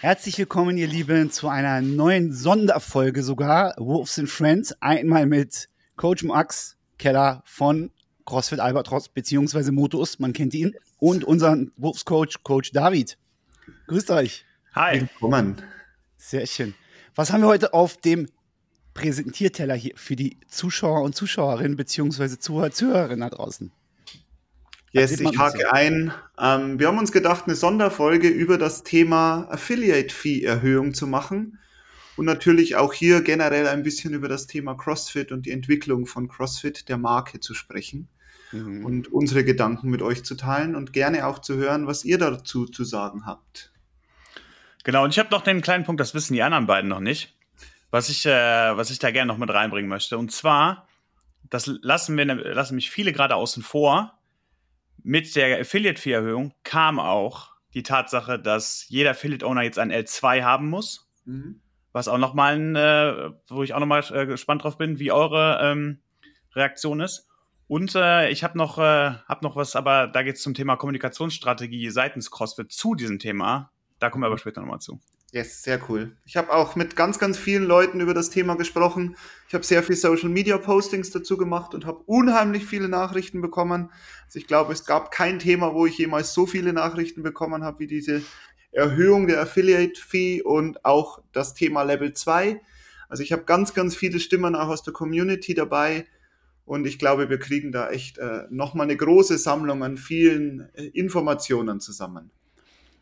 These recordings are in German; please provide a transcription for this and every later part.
Herzlich willkommen, ihr Lieben, zu einer neuen Sonderfolge sogar, Wolves and Friends. Einmal mit Coach Max Keller von CrossFit Albatros, beziehungsweise Motos, man kennt ihn, und unseren Wolves Coach, Coach David. Grüßt euch. Hi. Willkommen. Sehr schön. Was haben wir heute auf dem Präsentierteller hier für die Zuschauer und Zuschauerinnen, beziehungsweise Zuhörer, Zuhörerinnen da draußen? Yes, ich hake ein. Ähm, wir haben uns gedacht, eine Sonderfolge über das Thema Affiliate-Fee-Erhöhung zu machen und natürlich auch hier generell ein bisschen über das Thema CrossFit und die Entwicklung von CrossFit, der Marke, zu sprechen mhm. und unsere Gedanken mit euch zu teilen und gerne auch zu hören, was ihr dazu zu sagen habt. Genau, und ich habe noch den kleinen Punkt, das wissen die anderen beiden noch nicht, was ich, äh, was ich da gerne noch mit reinbringen möchte. Und zwar, das lassen, wir, lassen mich viele gerade außen vor, mit der Affiliate-Fee-Erhöhung kam auch die Tatsache, dass jeder Affiliate-Owner jetzt ein L2 haben muss. Mhm. Was auch nochmal ein, äh, wo ich auch nochmal äh, gespannt drauf bin, wie eure ähm, Reaktion ist. Und äh, ich habe noch, äh, hab noch was, aber da geht es zum Thema Kommunikationsstrategie seitens CrossFit zu diesem Thema. Da kommen wir aber später nochmal zu. Yes, sehr cool. Ich habe auch mit ganz, ganz vielen Leuten über das Thema gesprochen. Ich habe sehr viel Social Media Postings dazu gemacht und habe unheimlich viele Nachrichten bekommen. Also ich glaube, es gab kein Thema, wo ich jemals so viele Nachrichten bekommen habe wie diese Erhöhung der Affiliate Fee und auch das Thema Level 2. Also ich habe ganz, ganz viele Stimmen auch aus der Community dabei und ich glaube, wir kriegen da echt äh, nochmal eine große Sammlung an vielen äh, Informationen zusammen.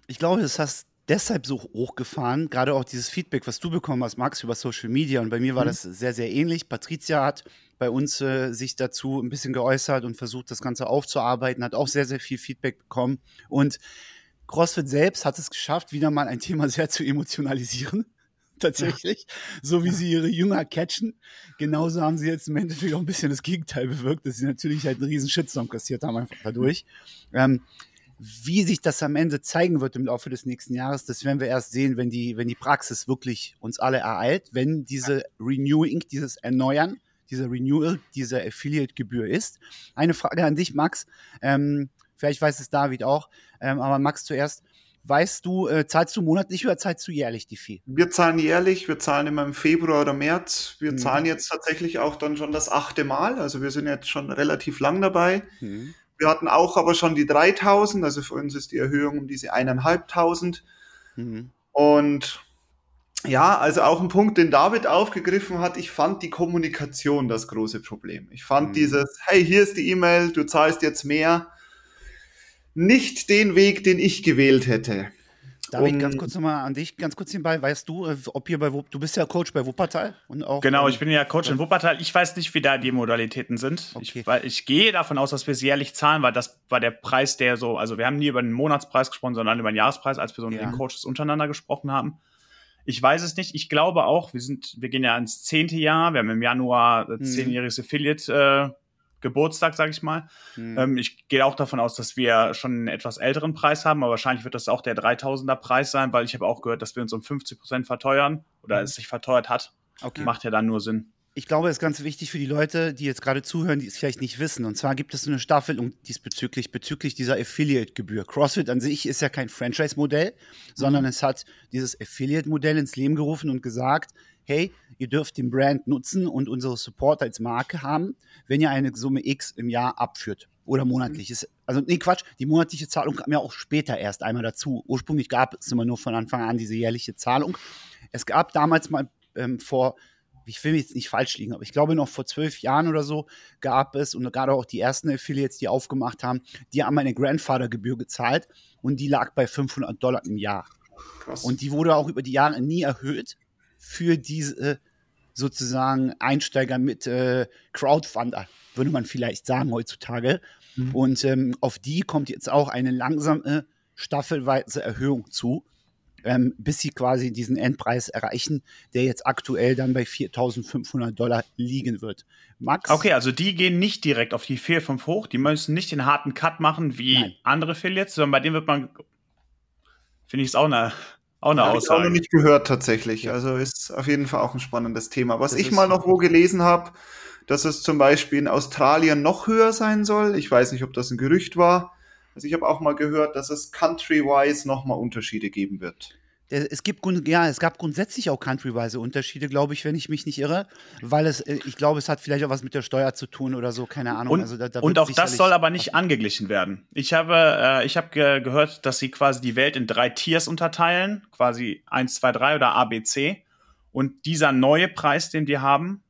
Ich glaube, das hast deshalb so hochgefahren, gerade auch dieses Feedback, was du bekommen hast, Max, über Social Media. Und bei mir war mhm. das sehr, sehr ähnlich. Patricia hat bei uns äh, sich dazu ein bisschen geäußert und versucht, das Ganze aufzuarbeiten, hat auch sehr, sehr viel Feedback bekommen. Und CrossFit selbst hat es geschafft, wieder mal ein Thema sehr zu emotionalisieren. Tatsächlich. So wie sie ihre Jünger catchen. Genauso haben sie jetzt im Endeffekt auch ein bisschen das Gegenteil bewirkt, dass sie natürlich halt einen riesen Shitstorm kassiert haben einfach dadurch. Ähm, wie sich das am Ende zeigen wird im Laufe des nächsten Jahres, das werden wir erst sehen, wenn die, wenn die Praxis wirklich uns alle ereilt, wenn diese Renewing, dieses Erneuern, diese Renewal, diese Affiliate-Gebühr ist. Eine Frage an dich, Max. Ähm, vielleicht weiß es David auch, ähm, aber Max zuerst. Weißt du, äh, zahlst du monatlich oder zahlst du jährlich die Fee? Wir zahlen jährlich, wir zahlen immer im Februar oder März. Wir mhm. zahlen jetzt tatsächlich auch dann schon das achte Mal, also wir sind jetzt schon relativ lang dabei. Mhm. Wir hatten auch aber schon die 3000, also für uns ist die Erhöhung um diese eineinhalbtausend. Mhm. Und ja, also auch ein Punkt, den David aufgegriffen hat, ich fand die Kommunikation das große Problem. Ich fand mhm. dieses, hey, hier ist die E-Mail, du zahlst jetzt mehr, nicht den Weg, den ich gewählt hätte. Darf um, ich ganz kurz nochmal an dich, ganz kurz nebenbei, weißt du, äh, ob ihr bei du bist ja Coach bei Wuppertal und auch Genau, ich bin ja Coach in Wuppertal. Ich weiß nicht, wie da die Modalitäten sind. Okay. Ich, weil ich gehe davon aus, dass wir es jährlich zahlen, weil das war der Preis, der so, also wir haben nie über den Monatspreis gesprochen, sondern über den Jahrespreis, als wir so mit ja. den Coaches untereinander gesprochen haben. Ich weiß es nicht. Ich glaube auch, wir sind, wir gehen ja ins zehnte Jahr. Wir haben im Januar mhm. zehnjähriges Affiliate äh, Geburtstag, sage ich mal. Mhm. Ähm, ich gehe auch davon aus, dass wir schon einen etwas älteren Preis haben, aber wahrscheinlich wird das auch der 3000er Preis sein, weil ich habe auch gehört, dass wir uns um 50 Prozent verteuern oder mhm. es sich verteuert hat. Okay. Macht ja dann nur Sinn. Ich glaube, es ist ganz wichtig für die Leute, die jetzt gerade zuhören, die es vielleicht nicht wissen. Und zwar gibt es eine Staffelung diesbezüglich, bezüglich dieser Affiliate-Gebühr. CrossFit an sich ist ja kein Franchise-Modell, sondern mhm. es hat dieses Affiliate-Modell ins Leben gerufen und gesagt, hey, ihr dürft den Brand nutzen und unsere Support als Marke haben, wenn ihr eine Summe X im Jahr abführt oder monatlich. Ist, also, nee, Quatsch, die monatliche Zahlung kam ja auch später erst einmal dazu. Ursprünglich gab es immer nur von Anfang an diese jährliche Zahlung. Es gab damals mal ähm, vor, ich will jetzt nicht falsch liegen, aber ich glaube noch vor zwölf Jahren oder so gab es und gerade auch die ersten Affiliates, die aufgemacht haben, die haben eine Grandfather-Gebühr gezahlt und die lag bei 500 Dollar im Jahr. Krass. Und die wurde auch über die Jahre nie erhöht für diese sozusagen Einsteiger mit äh, Crowdfunder, würde man vielleicht sagen heutzutage. Mhm. Und ähm, auf die kommt jetzt auch eine langsame, staffelweise Erhöhung zu, ähm, bis sie quasi diesen Endpreis erreichen, der jetzt aktuell dann bei 4.500 Dollar liegen wird. Max? Okay, also die gehen nicht direkt auf die 4, 5 hoch, die müssen nicht den harten Cut machen wie Nein. andere Affiliates, sondern bei denen wird man, finde ich es auch eine auch eine Aussage. Ich auch noch nicht gehört tatsächlich. Also ist auf jeden Fall auch ein spannendes Thema. Was das ich mal noch wo gelesen habe, dass es zum Beispiel in Australien noch höher sein soll. Ich weiß nicht, ob das ein Gerücht war. Also ich habe auch mal gehört, dass es country-wise nochmal Unterschiede geben wird. Es gibt ja, es gab grundsätzlich auch countryweise Unterschiede, glaube ich, wenn ich mich nicht irre, weil es, äh, ich glaube, es hat vielleicht auch was mit der Steuer zu tun oder so, keine Ahnung. Und, also da, da und auch das soll aber nicht angeglichen werden. Ich habe, äh, ich habe ge gehört, dass sie quasi die Welt in drei Tiers unterteilen, quasi 1, 2, 3 oder A, B, C. Und dieser neue Preis, den wir haben,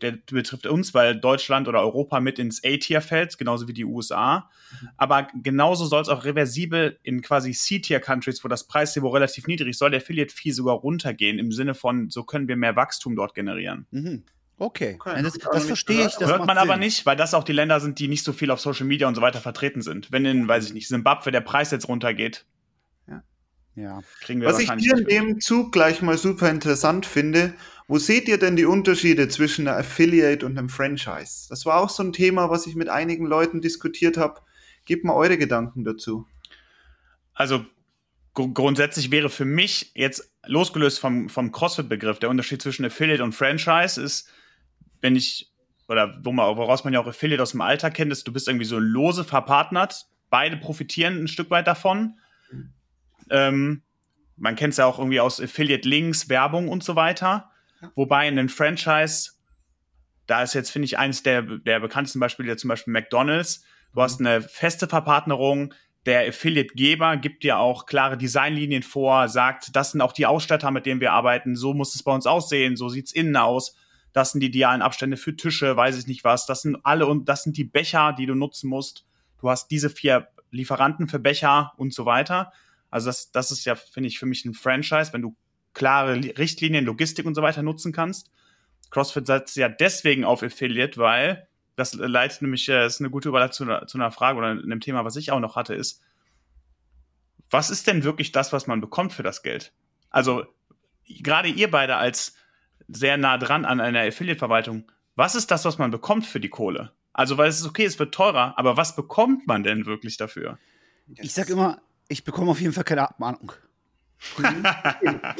der betrifft uns, weil Deutschland oder Europa mit ins A-Tier fällt, genauso wie die USA. Mhm. Aber genauso soll es auch reversibel in quasi C-Tier-Countries, wo das Preisniveau relativ niedrig ist, soll der Affiliate-Fee sogar runtergehen, im Sinne von, so können wir mehr Wachstum dort generieren. Mhm. Okay, okay. das, das verstehe ich. Das hört man Sinn. aber nicht, weil das auch die Länder sind, die nicht so viel auf Social Media und so weiter vertreten sind. Wenn in, weiß ich nicht, Simbabwe der Preis jetzt runtergeht. Ja. kriegen wir Was ich hier in dem Zug gleich mal super interessant finde, wo seht ihr denn die Unterschiede zwischen einer Affiliate und einem Franchise? Das war auch so ein Thema, was ich mit einigen Leuten diskutiert habe. Gebt mal eure Gedanken dazu. Also gr grundsätzlich wäre für mich jetzt losgelöst vom, vom CrossFit-Begriff der Unterschied zwischen Affiliate und Franchise ist, wenn ich oder woraus man ja auch Affiliate aus dem Alter kennt, ist, du bist irgendwie so lose verpartnert. Beide profitieren ein Stück weit davon. Mhm. Ähm, man kennt es ja auch irgendwie aus Affiliate-Links, Werbung und so weiter. Wobei in den Franchise, da ist jetzt, finde ich, eines der, der bekanntesten Beispiele, zum Beispiel McDonalds. Du hast eine feste Verpartnerung. Der Affiliate-Geber gibt dir auch klare Designlinien vor, sagt, das sind auch die Ausstatter, mit denen wir arbeiten. So muss es bei uns aussehen. So sieht's innen aus. Das sind die idealen Abstände für Tische, weiß ich nicht was. Das sind alle und das sind die Becher, die du nutzen musst. Du hast diese vier Lieferanten für Becher und so weiter. Also das, das ist ja, finde ich, für mich ein Franchise, wenn du klare Richtlinien, Logistik und so weiter nutzen kannst. CrossFit setzt ja deswegen auf Affiliate, weil das leitet nämlich, äh, ist eine gute Überleitung zu, zu einer Frage oder einem Thema, was ich auch noch hatte, ist, was ist denn wirklich das, was man bekommt für das Geld? Also, gerade ihr beide als sehr nah dran an einer Affiliate-Verwaltung, was ist das, was man bekommt für die Kohle? Also, weil es ist okay, es wird teurer, aber was bekommt man denn wirklich dafür? Ich sag immer, ich bekomme auf jeden Fall keine Abmahnung.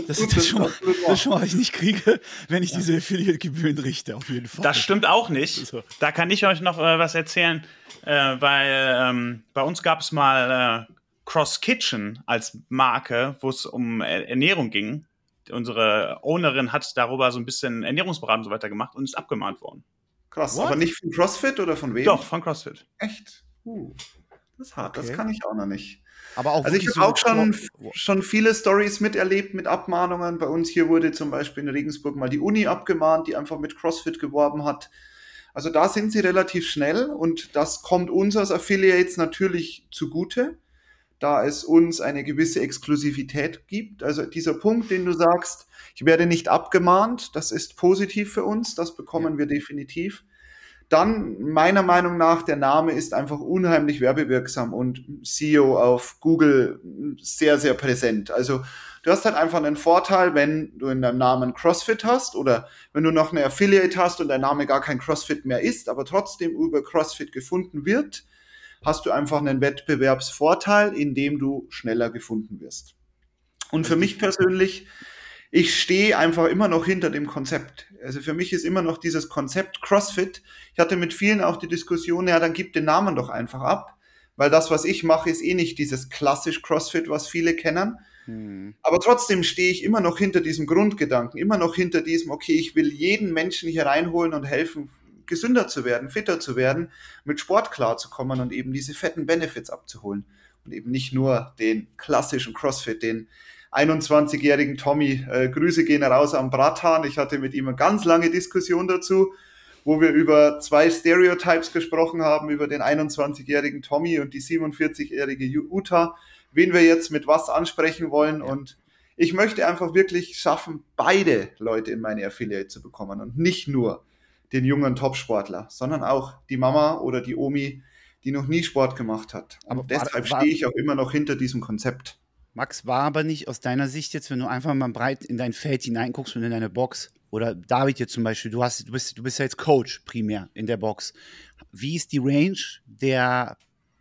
das, ist das, schon mal, das schon mal, was ich nicht kriege, wenn ich ja. diese Affiliate-Gebühren richte, auf jeden Fall. Das stimmt auch nicht. Da kann ich euch noch äh, was erzählen, äh, weil ähm, bei uns gab es mal äh, Cross Kitchen als Marke, wo es um Ernährung ging. Unsere Ownerin hat darüber so ein bisschen Ernährungsberatung und so weiter gemacht und ist abgemahnt worden. Krass, What? aber nicht von CrossFit oder von wem? Doch, von CrossFit. Echt? Uh, das ist hart, okay. das kann ich auch noch nicht. Aber auch also ich habe auch schon, schon viele Stories miterlebt mit Abmahnungen. Bei uns hier wurde zum Beispiel in Regensburg mal die Uni abgemahnt, die einfach mit CrossFit geworben hat. Also da sind sie relativ schnell und das kommt uns als Affiliates natürlich zugute, da es uns eine gewisse Exklusivität gibt. Also dieser Punkt, den du sagst, ich werde nicht abgemahnt, das ist positiv für uns, das bekommen ja. wir definitiv. Dann meiner Meinung nach, der Name ist einfach unheimlich werbewirksam und SEO auf Google sehr, sehr präsent. Also du hast halt einfach einen Vorteil, wenn du in deinem Namen CrossFit hast oder wenn du noch eine Affiliate hast und dein Name gar kein CrossFit mehr ist, aber trotzdem über CrossFit gefunden wird, hast du einfach einen Wettbewerbsvorteil, indem du schneller gefunden wirst. Und für mich persönlich ich stehe einfach immer noch hinter dem Konzept. Also für mich ist immer noch dieses Konzept CrossFit. Ich hatte mit vielen auch die Diskussion, ja, dann gib den Namen doch einfach ab, weil das, was ich mache, ist eh nicht dieses klassisch CrossFit, was viele kennen. Hm. Aber trotzdem stehe ich immer noch hinter diesem Grundgedanken, immer noch hinter diesem, okay, ich will jeden Menschen hier reinholen und helfen, gesünder zu werden, fitter zu werden, mit Sport klarzukommen und eben diese fetten Benefits abzuholen. Und eben nicht nur den klassischen CrossFit, den 21-jährigen Tommy. Äh, Grüße gehen raus am Bratan. Ich hatte mit ihm eine ganz lange Diskussion dazu, wo wir über zwei Stereotypes gesprochen haben, über den 21-jährigen Tommy und die 47-jährige Uta, wen wir jetzt mit was ansprechen wollen. Und ich möchte einfach wirklich schaffen, beide Leute in meine Affiliate zu bekommen und nicht nur den jungen Topsportler, sondern auch die Mama oder die Omi, die noch nie Sport gemacht hat. Und Aber deshalb stehe ich auch immer noch hinter diesem Konzept. Max, war aber nicht aus deiner Sicht jetzt, wenn du einfach mal breit in dein Feld hineinguckst und in deine Box, oder David jetzt zum Beispiel, du, hast, du, bist, du bist ja jetzt Coach primär in der Box. Wie ist die Range der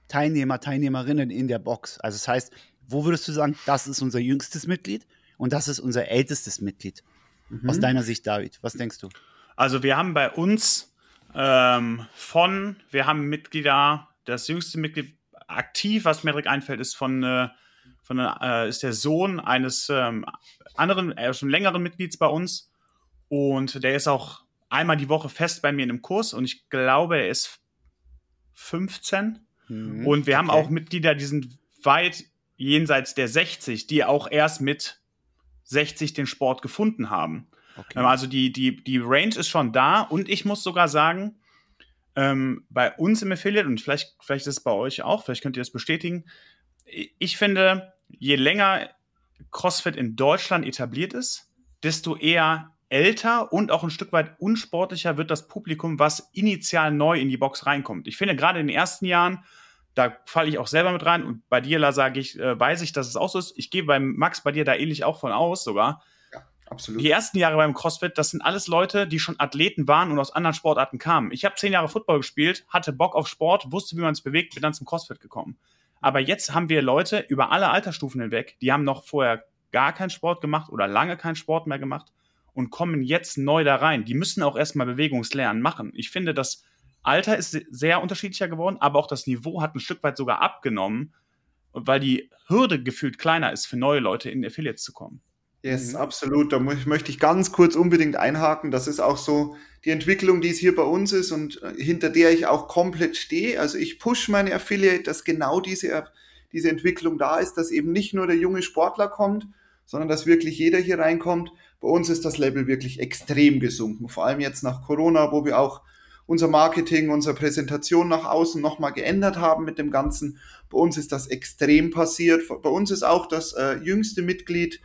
Teilnehmer, Teilnehmerinnen in der Box? Also das heißt, wo würdest du sagen, das ist unser jüngstes Mitglied und das ist unser ältestes Mitglied? Mhm. Aus deiner Sicht, David, was denkst du? Also wir haben bei uns ähm, von, wir haben Mitglieder, das jüngste Mitglied aktiv, was mir direkt einfällt, ist von äh, von äh, ist der Sohn eines ähm, anderen, äh, schon längeren Mitglieds bei uns. Und der ist auch einmal die Woche fest bei mir in einem Kurs und ich glaube, er ist 15. Mhm, und wir okay. haben auch Mitglieder, die sind weit jenseits der 60, die auch erst mit 60 den Sport gefunden haben. Okay. Ähm, also die, die, die Range ist schon da und ich muss sogar sagen, ähm, bei uns im Affiliate, und vielleicht, vielleicht ist es bei euch auch, vielleicht könnt ihr das bestätigen, ich finde, je länger CrossFit in Deutschland etabliert ist, desto eher älter und auch ein Stück weit unsportlicher wird das Publikum, was initial neu in die Box reinkommt. Ich finde, gerade in den ersten Jahren, da falle ich auch selber mit rein und bei dir, La, sage ich, äh, weiß ich, dass es auch so ist. Ich gehe beim Max bei dir da ähnlich auch von aus sogar. Ja, absolut. Die ersten Jahre beim CrossFit, das sind alles Leute, die schon Athleten waren und aus anderen Sportarten kamen. Ich habe zehn Jahre Football gespielt, hatte Bock auf Sport, wusste, wie man es bewegt, bin dann zum CrossFit gekommen. Aber jetzt haben wir Leute über alle Altersstufen hinweg, die haben noch vorher gar keinen Sport gemacht oder lange keinen Sport mehr gemacht und kommen jetzt neu da rein. Die müssen auch erstmal Bewegungslernen machen. Ich finde, das Alter ist sehr unterschiedlicher geworden, aber auch das Niveau hat ein Stück weit sogar abgenommen, weil die Hürde gefühlt kleiner ist für neue Leute in Affiliates zu kommen. Yes, mhm. absolut. Da möchte ich ganz kurz unbedingt einhaken. Das ist auch so die Entwicklung, die es hier bei uns ist und äh, hinter der ich auch komplett stehe. Also ich push meine Affiliate, dass genau diese, diese Entwicklung da ist, dass eben nicht nur der junge Sportler kommt, sondern dass wirklich jeder hier reinkommt. Bei uns ist das Level wirklich extrem gesunken, vor allem jetzt nach Corona, wo wir auch unser Marketing, unsere Präsentation nach außen nochmal geändert haben mit dem Ganzen. Bei uns ist das extrem passiert. Bei uns ist auch das äh, jüngste Mitglied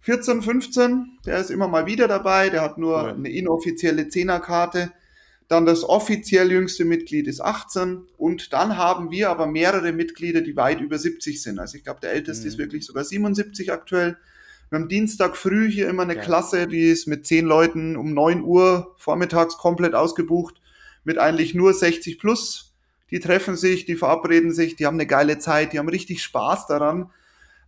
14, 15, der ist immer mal wieder dabei, der hat nur ja. eine inoffizielle Zehnerkarte. Dann das offiziell jüngste Mitglied ist 18 und dann haben wir aber mehrere Mitglieder, die weit über 70 sind. Also ich glaube, der älteste mhm. ist wirklich sogar 77 aktuell. Wir haben Dienstag früh hier immer eine ja. Klasse, die ist mit zehn Leuten um neun Uhr vormittags komplett ausgebucht, mit eigentlich nur 60 plus. Die treffen sich, die verabreden sich, die haben eine geile Zeit, die haben richtig Spaß daran.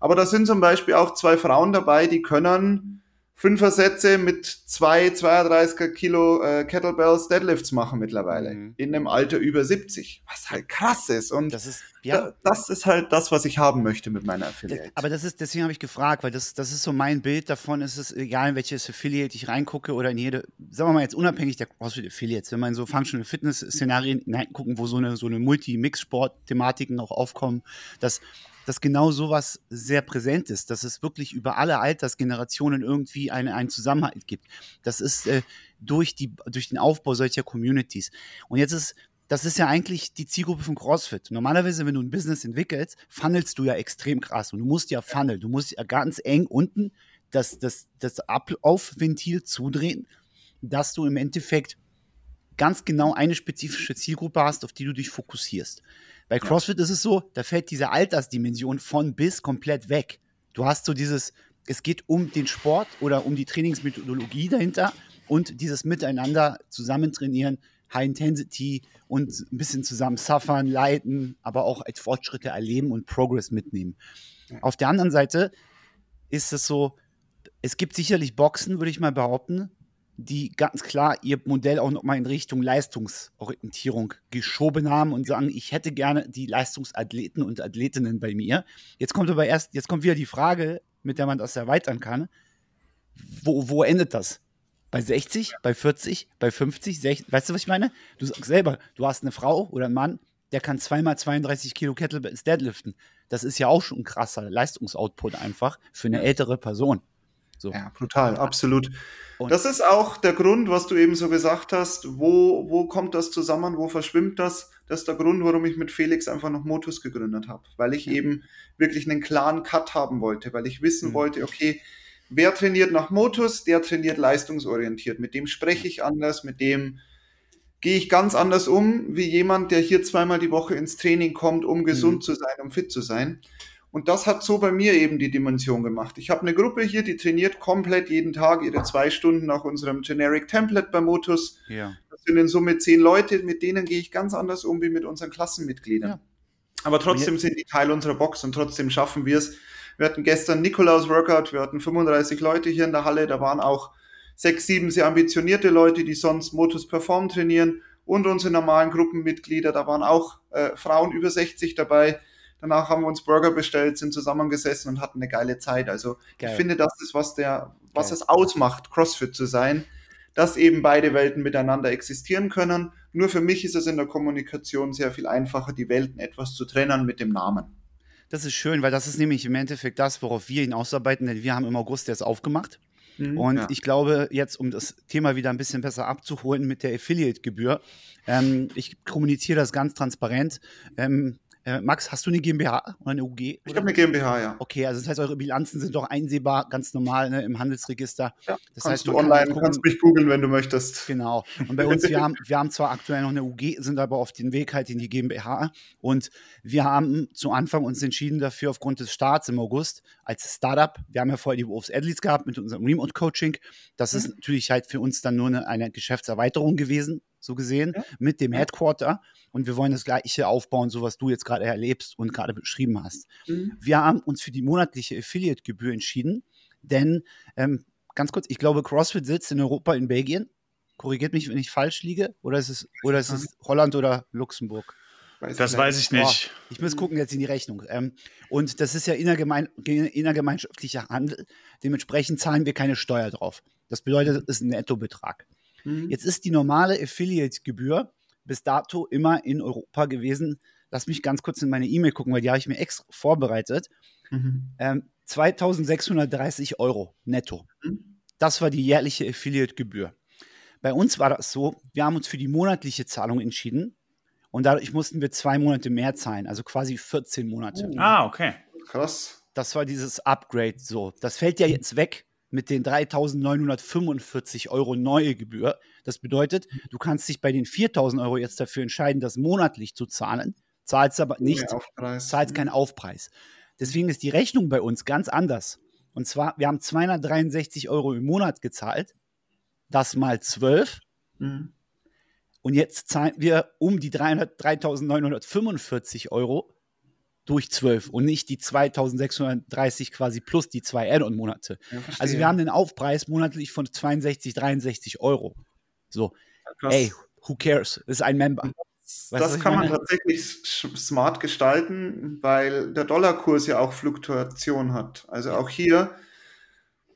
Aber da sind zum Beispiel auch zwei Frauen dabei, die können Fünfer-Sätze mit zwei 32er Kilo äh, Kettlebells Deadlifts machen mittlerweile. Mhm. In einem Alter über 70. Was halt krass ist. Und das ist, ja. Da, das ist halt das, was ich haben möchte mit meiner Affiliate. Aber das ist, deswegen habe ich gefragt, weil das, das ist so mein Bild davon. Ist es egal, in welches Affiliate ich reingucke oder in jede, sagen wir mal jetzt unabhängig der CrossFit Affiliates, wenn man in so Functional Fitness-Szenarien hineingucken, wo so eine, so eine Multi-Mix-Sport-Thematiken auch aufkommen, dass dass genau sowas sehr präsent ist, dass es wirklich über alle Altersgenerationen irgendwie eine, einen Zusammenhalt gibt. Das ist äh, durch, die, durch den Aufbau solcher Communities. Und jetzt ist, das ist ja eigentlich die Zielgruppe von CrossFit. Normalerweise, wenn du ein Business entwickelst, funnelst du ja extrem krass und du musst ja funneln. Du musst ja ganz eng unten das, das, das Aufventil zudrehen, dass du im Endeffekt ganz genau eine spezifische Zielgruppe hast, auf die du dich fokussierst. Bei CrossFit ja. ist es so, da fällt diese Altersdimension von bis komplett weg. Du hast so dieses, es geht um den Sport oder um die Trainingsmethodologie dahinter und dieses Miteinander zusammen trainieren, High Intensity und ein bisschen zusammen suffern, leiten, aber auch als Fortschritte erleben und Progress mitnehmen. Auf der anderen Seite ist es so, es gibt sicherlich Boxen, würde ich mal behaupten, die ganz klar ihr Modell auch nochmal in Richtung Leistungsorientierung geschoben haben und sagen, ich hätte gerne die Leistungsathleten und Athletinnen bei mir. Jetzt kommt aber erst, jetzt kommt wieder die Frage, mit der man das erweitern kann. Wo, wo endet das? Bei 60, bei 40, bei 50, 60, weißt du, was ich meine? Du sagst selber, du hast eine Frau oder einen Mann, der kann zweimal 32 Kilo Kettlebells deadliften. Das ist ja auch schon ein krasser Leistungsoutput einfach für eine ältere Person. So. Ja, brutal, absolut. Und das ist auch der Grund, was du eben so gesagt hast. Wo, wo kommt das zusammen? Wo verschwimmt das? Das ist der Grund, warum ich mit Felix einfach noch Motus gegründet habe. Weil ich eben wirklich einen klaren Cut haben wollte, weil ich wissen mhm. wollte, okay, wer trainiert nach Motus, der trainiert leistungsorientiert. Mit dem spreche ich anders, mit dem gehe ich ganz anders um, wie jemand, der hier zweimal die Woche ins Training kommt, um gesund mhm. zu sein, um fit zu sein. Und das hat so bei mir eben die Dimension gemacht. Ich habe eine Gruppe hier, die trainiert komplett jeden Tag ihre zwei Stunden nach unserem Generic Template bei Motus. Ja. Das sind in Summe zehn Leute, mit denen gehe ich ganz anders um wie mit unseren Klassenmitgliedern. Ja. Aber trotzdem sind die Teil unserer Box und trotzdem schaffen wir es. Wir hatten gestern Nikolaus Workout, wir hatten 35 Leute hier in der Halle, da waren auch sechs, sieben sehr ambitionierte Leute, die sonst Motus Perform trainieren und unsere normalen Gruppenmitglieder, da waren auch äh, Frauen über 60 dabei Danach haben wir uns Burger bestellt, sind zusammengesessen und hatten eine geile Zeit. Also Geil. ich finde, das ist, was der, was Geil. es ausmacht, CrossFit zu sein, dass eben beide Welten miteinander existieren können. Nur für mich ist es in der Kommunikation sehr viel einfacher, die Welten etwas zu trennen mit dem Namen. Das ist schön, weil das ist nämlich im Endeffekt das, worauf wir ihn ausarbeiten, denn wir haben im August jetzt aufgemacht. Mhm, und ja. ich glaube, jetzt, um das Thema wieder ein bisschen besser abzuholen mit der Affiliate-Gebühr, ähm, ich kommuniziere das ganz transparent. Ähm, äh, Max, hast du eine GmbH oder eine UG? Ich habe eine GmbH, ja. Okay, also das heißt, eure Bilanzen sind doch einsehbar, ganz normal ne, im Handelsregister. Ja, das kannst heißt, du online, kann kannst mich googeln, wenn du möchtest. Genau. Und bei uns, wir haben, wir haben zwar aktuell noch eine UG, sind aber auf dem Weg halt in die GmbH. Und wir haben zu Anfang uns entschieden dafür, aufgrund des Starts im August als Startup. Wir haben ja vorher die Wolves Athletes gehabt mit unserem Remote Coaching. Das mhm. ist natürlich halt für uns dann nur eine, eine Geschäftserweiterung gewesen so gesehen, ja. mit dem Headquarter. Und wir wollen das Gleiche aufbauen, so was du jetzt gerade erlebst und gerade beschrieben hast. Mhm. Wir haben uns für die monatliche Affiliate-Gebühr entschieden, denn ähm, ganz kurz, ich glaube, CrossFit sitzt in Europa in Belgien. Korrigiert mich, wenn ich falsch liege. Oder ist es, oder ist es Holland oder Luxemburg? Weiß das weiß ich nicht. Oh, ich muss gucken jetzt in die Rechnung. Ähm, und das ist ja innergemein, innergemeinschaftlicher Handel. Dementsprechend zahlen wir keine Steuer drauf. Das bedeutet, es ist ein Nettobetrag. Mhm. Jetzt ist die normale Affiliate-Gebühr bis dato immer in Europa gewesen. Lass mich ganz kurz in meine E-Mail gucken, weil die habe ich mir extra vorbereitet. Mhm. Ähm, 2630 Euro netto. Mhm. Das war die jährliche Affiliate-Gebühr. Bei uns war das so, wir haben uns für die monatliche Zahlung entschieden und dadurch mussten wir zwei Monate mehr zahlen, also quasi 14 Monate. Oh. Ah, okay. Krass. Das war dieses Upgrade so. Das fällt ja jetzt weg mit den 3.945 Euro neue Gebühr. Das bedeutet, du kannst dich bei den 4.000 Euro jetzt dafür entscheiden, das monatlich zu zahlen, zahlst aber nicht, zahlst keinen Aufpreis. Deswegen ist die Rechnung bei uns ganz anders. Und zwar, wir haben 263 Euro im Monat gezahlt, das mal 12. Mhm. Und jetzt zahlen wir um die 3.945 Euro durch 12 und nicht die 2630 quasi plus die zwei Add-on-Monate. Ja, also wir haben den Aufpreis monatlich von 62, 63 Euro. So, ja, ey, who cares? Das ist ein Member. Weißt das kann man tatsächlich smart gestalten, weil der Dollarkurs ja auch Fluktuation hat. Also auch hier,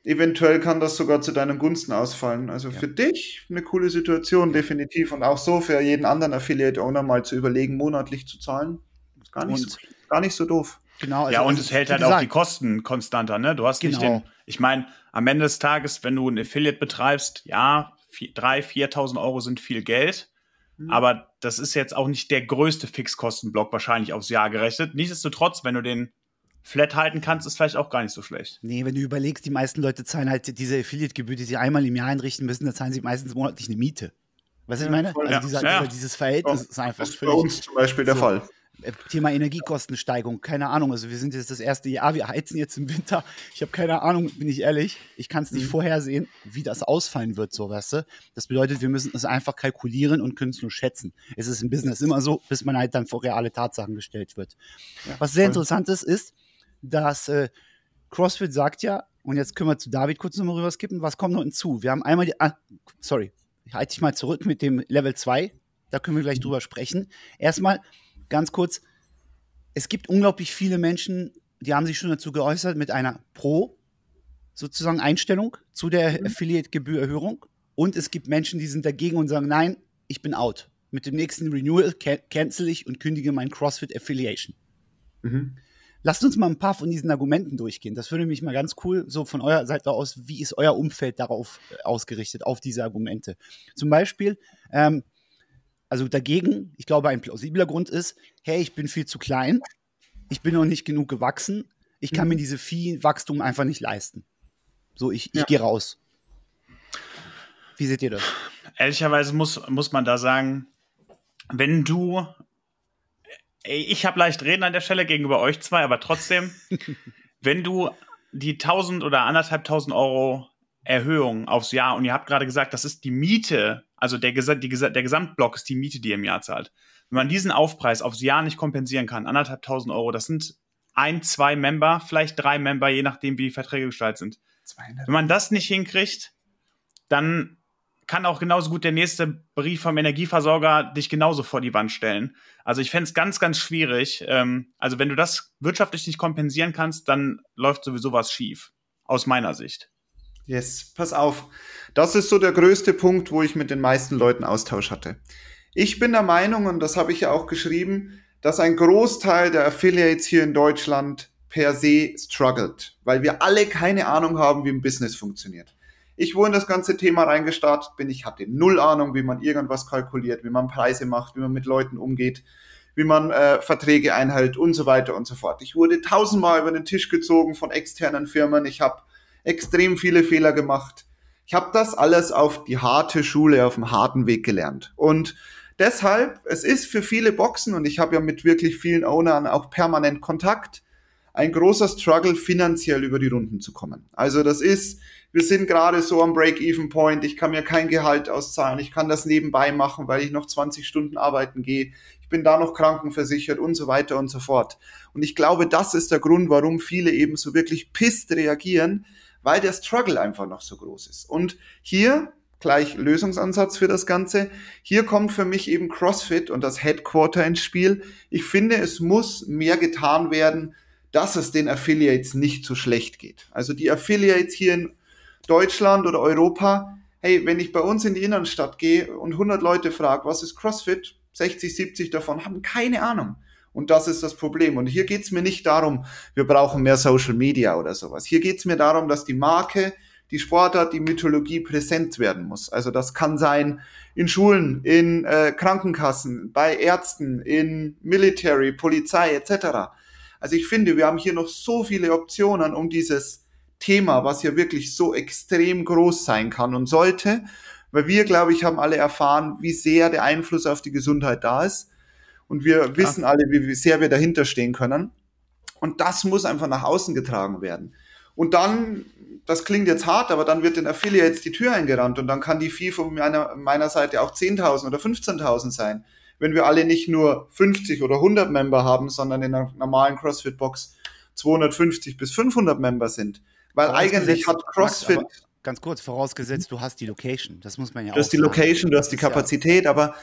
eventuell kann das sogar zu deinen Gunsten ausfallen. Also ja. für dich eine coole Situation, definitiv. Und auch so für jeden anderen Affiliate-Owner mal zu überlegen, monatlich zu zahlen. Ist gar nicht, so, gar nicht so doof. Genau. Also, ja, und also, es hält halt gesagt, auch die Kosten konstanter, ne? Du hast genau. nicht den, ich meine, am Ende des Tages, wenn du ein Affiliate betreibst, ja, 3.000, 4.000 Euro sind viel Geld. Mhm. Aber das ist jetzt auch nicht der größte Fixkostenblock wahrscheinlich aufs Jahr gerechnet. Nichtsdestotrotz, wenn du den flat halten kannst, ist vielleicht auch gar nicht so schlecht. Nee, wenn du überlegst, die meisten Leute zahlen halt diese Affiliate-Gebühr, die sie einmal im Jahr einrichten müssen, dann zahlen sie meistens monatlich eine Miete. Was ja, ich meine? Voll, also dieser, ja. dieser, dieses Verhältnis ist einfach. Das ist bei uns zum Beispiel der so. Fall. Äh, Thema Energiekostensteigerung, keine Ahnung. Also wir sind jetzt das erste Jahr, wir heizen jetzt im Winter. Ich habe keine Ahnung, bin ich ehrlich. Ich kann es nicht mhm. vorhersehen, wie das ausfallen wird, so weißt du. Das bedeutet, wir müssen es einfach kalkulieren und können es nur schätzen. Es ist im Business immer so, bis man halt dann vor reale Tatsachen gestellt wird. Ja, Was sehr voll. interessant ist, ist, dass äh, CrossFit sagt ja, und jetzt können wir zu David kurz nochmal rüber skippen, was kommt noch hinzu? Wir haben einmal die, ah, sorry, ich halte dich mal zurück mit dem Level 2, da können wir gleich mhm. drüber sprechen. Erstmal, ganz kurz, es gibt unglaublich viele Menschen, die haben sich schon dazu geäußert mit einer Pro sozusagen Einstellung zu der mhm. Affiliate-Gebührerhöhung. Und es gibt Menschen, die sind dagegen und sagen, nein, ich bin out. Mit dem nächsten Renewal can cancel ich und kündige mein CrossFit Affiliation. Mhm. Lasst uns mal ein paar von diesen Argumenten durchgehen. Das würde mich mal ganz cool, so von eurer Seite aus, wie ist euer Umfeld darauf äh, ausgerichtet, auf diese Argumente? Zum Beispiel, ähm, also dagegen, ich glaube, ein plausibler Grund ist, hey, ich bin viel zu klein, ich bin noch nicht genug gewachsen, ich kann mhm. mir diese Viehwachstum einfach nicht leisten. So, ich, ich ja. gehe raus. Wie seht ihr das? Ehrlicherweise muss, muss man da sagen, wenn du, ich habe leicht reden an der Stelle gegenüber euch zwei, aber trotzdem, wenn du die 1000 oder anderthalb tausend Euro Erhöhung aufs Jahr und ihr habt gerade gesagt, das ist die Miete, also der, die, der Gesamtblock ist die Miete, die ihr im Jahr zahlt. Wenn man diesen Aufpreis aufs Jahr nicht kompensieren kann, anderthalb tausend Euro, das sind ein, zwei Member, vielleicht drei Member, je nachdem, wie die Verträge gestaltet sind. 200. Wenn man das nicht hinkriegt, dann kann auch genauso gut der nächste Brief vom Energieversorger dich genauso vor die Wand stellen. Also ich fände es ganz, ganz schwierig. Ähm, also wenn du das wirtschaftlich nicht kompensieren kannst, dann läuft sowieso was schief. Aus meiner Sicht. Yes, pass auf. Das ist so der größte Punkt, wo ich mit den meisten Leuten Austausch hatte. Ich bin der Meinung, und das habe ich ja auch geschrieben, dass ein Großteil der Affiliates hier in Deutschland per se struggelt, weil wir alle keine Ahnung haben, wie ein Business funktioniert. Ich, wo in das ganze Thema reingestartet bin, ich hatte null Ahnung, wie man irgendwas kalkuliert, wie man Preise macht, wie man mit Leuten umgeht, wie man äh, Verträge einhält und so weiter und so fort. Ich wurde tausendmal über den Tisch gezogen von externen Firmen. Ich habe extrem viele Fehler gemacht. Ich habe das alles auf die harte Schule, auf dem harten Weg gelernt. Und deshalb, es ist für viele Boxen, und ich habe ja mit wirklich vielen Ownern auch permanent Kontakt, ein großer Struggle, finanziell über die Runden zu kommen. Also das ist, wir sind gerade so am Break-Even-Point, ich kann mir kein Gehalt auszahlen, ich kann das nebenbei machen, weil ich noch 20 Stunden arbeiten gehe, ich bin da noch krankenversichert und so weiter und so fort. Und ich glaube, das ist der Grund, warum viele eben so wirklich pisst reagieren, weil der Struggle einfach noch so groß ist. Und hier gleich Lösungsansatz für das Ganze. Hier kommt für mich eben CrossFit und das Headquarter ins Spiel. Ich finde, es muss mehr getan werden, dass es den Affiliates nicht so schlecht geht. Also die Affiliates hier in Deutschland oder Europa, hey, wenn ich bei uns in die Innenstadt gehe und 100 Leute frage, was ist CrossFit, 60, 70 davon haben keine Ahnung. Und das ist das Problem. Und hier geht es mir nicht darum, wir brauchen mehr Social Media oder sowas. Hier geht es mir darum, dass die Marke, die Sportart, die Mythologie präsent werden muss. Also das kann sein in Schulen, in äh, Krankenkassen, bei Ärzten, in Military, Polizei etc. Also ich finde, wir haben hier noch so viele Optionen, um dieses Thema, was ja wirklich so extrem groß sein kann und sollte, weil wir, glaube ich, haben alle erfahren, wie sehr der Einfluss auf die Gesundheit da ist. Und wir Klar. wissen alle, wie sehr wir dahinter stehen können. Und das muss einfach nach außen getragen werden. Und dann, das klingt jetzt hart, aber dann wird den Affiliates die Tür eingerannt und dann kann die Fee von meiner, meiner Seite auch 10.000 oder 15.000 sein. Wenn wir alle nicht nur 50 oder 100 Member haben, sondern in einer normalen CrossFit-Box 250 bis 500 Member sind. Weil eigentlich hat CrossFit. Ganz kurz, vorausgesetzt, du hast die Location. Das muss man ja du hast die Location, du hast die Kapazität, aber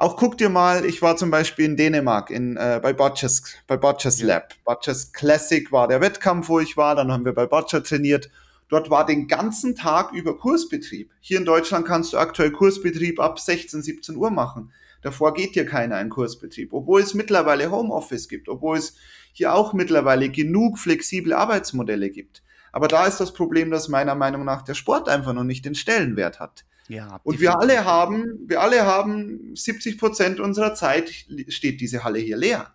auch guck dir mal, ich war zum Beispiel in Dänemark in, äh, bei Botches, bei Botches. Lab. Botches Classic war der Wettkampf, wo ich war. Dann haben wir bei Botcher trainiert. Dort war den ganzen Tag über Kursbetrieb. Hier in Deutschland kannst du aktuell Kursbetrieb ab 16, 17 Uhr machen. Davor geht dir keiner ein Kursbetrieb, obwohl es mittlerweile Homeoffice gibt, obwohl es hier auch mittlerweile genug flexible Arbeitsmodelle gibt. Aber da ist das Problem, dass meiner Meinung nach der Sport einfach noch nicht den Stellenwert hat. Ja, und wir alle haben, wir alle haben 70 Prozent unserer Zeit steht diese Halle hier leer.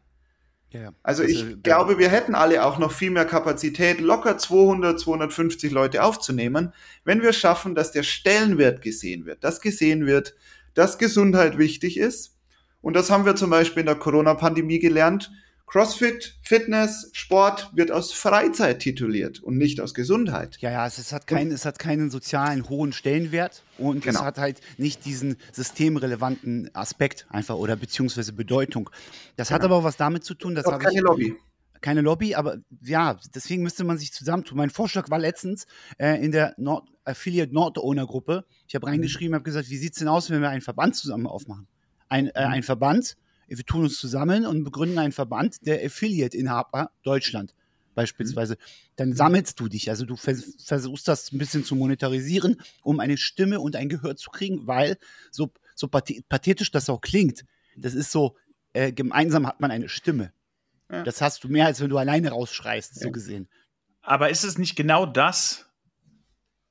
Ja, also, also ich glaube, wir hätten alle auch noch viel mehr Kapazität, locker 200, 250 Leute aufzunehmen, wenn wir schaffen, dass der Stellenwert gesehen wird, dass gesehen wird, dass Gesundheit wichtig ist. Und das haben wir zum Beispiel in der Corona-Pandemie gelernt. CrossFit, Fitness, Sport wird aus Freizeit tituliert und nicht aus Gesundheit. Ja, ja, es, es hat, kein, es hat keinen sozialen hohen Stellenwert und genau. es hat halt nicht diesen systemrelevanten Aspekt einfach oder beziehungsweise Bedeutung. Das genau. hat aber auch was damit zu tun, dass keine ich, Lobby. Keine Lobby, aber ja, deswegen müsste man sich zusammentun. Mein Vorschlag war letztens äh, in der Nord Affiliate Nord Owner Gruppe. Ich habe reingeschrieben, habe gesagt, wie sieht es denn aus, wenn wir einen Verband zusammen aufmachen? Ein, äh, mhm. ein Verband, wir tun uns zusammen und begründen einen Verband der Affiliate-Inhaber Deutschland beispielsweise, dann sammelst du dich. Also du vers versuchst das ein bisschen zu monetarisieren, um eine Stimme und ein Gehör zu kriegen, weil so, so pathetisch das auch klingt, das ist so, äh, gemeinsam hat man eine Stimme. Ja. Das hast du mehr, als wenn du alleine rausschreist, ja. so gesehen. Aber ist es nicht genau das,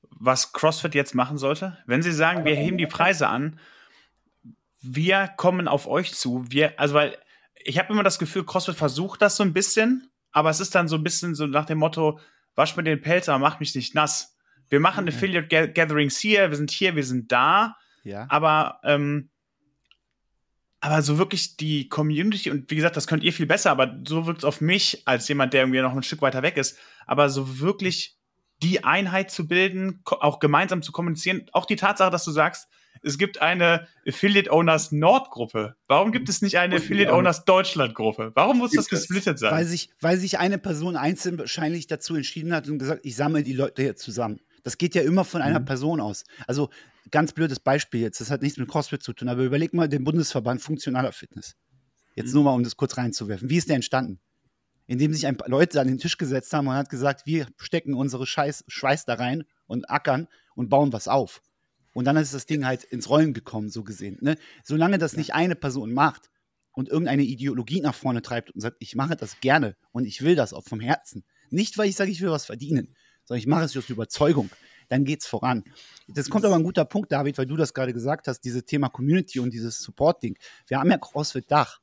was CrossFit jetzt machen sollte? Wenn sie sagen, wir heben die Preise an wir kommen auf euch zu. Wir, also weil ich habe immer das Gefühl, CrossFit versucht das so ein bisschen, aber es ist dann so ein bisschen so nach dem Motto, wasch mir den Pelz, aber mach mich nicht nass. Wir machen okay. Affiliate Gatherings hier, wir sind hier, wir sind da. Ja. Aber, ähm, aber so wirklich die Community, und wie gesagt, das könnt ihr viel besser, aber so wirkt es auf mich als jemand, der irgendwie noch ein Stück weiter weg ist. Aber so wirklich die Einheit zu bilden, auch gemeinsam zu kommunizieren, auch die Tatsache, dass du sagst, es gibt eine Affiliate Owners Nord Gruppe. Warum gibt es nicht eine Affiliate Owners Deutschland Gruppe? Warum muss das gesplittet sein? Weil sich, weil sich eine Person einzeln wahrscheinlich dazu entschieden hat und gesagt, ich sammle die Leute jetzt zusammen. Das geht ja immer von einer Mhm. Person aus. Also ganz blödes Beispiel jetzt, das hat nichts mit CrossFit zu tun, aber überleg mal den Bundesverband Funktionaler Fitness. Jetzt Mhm. nur mal, um das kurz reinzuwerfen. Wie ist der entstanden? Indem sich ein paar Leute an den Tisch gesetzt haben und hat gesagt, wir stecken unsere Scheiß, Schweiß da rein und ackern und bauen was auf. Und dann ist das Ding halt ins Rollen gekommen, so gesehen. Ne? Solange das nicht eine Person macht und irgendeine Ideologie nach vorne treibt und sagt, ich mache das gerne und ich will das auch vom Herzen. Nicht, weil ich sage, ich will was verdienen, sondern ich mache es aus Überzeugung. Dann geht's voran. Das kommt aber ein guter Punkt, David, weil du das gerade gesagt hast, dieses Thema Community und dieses Support-Ding. Wir haben ja CrossFit Dach.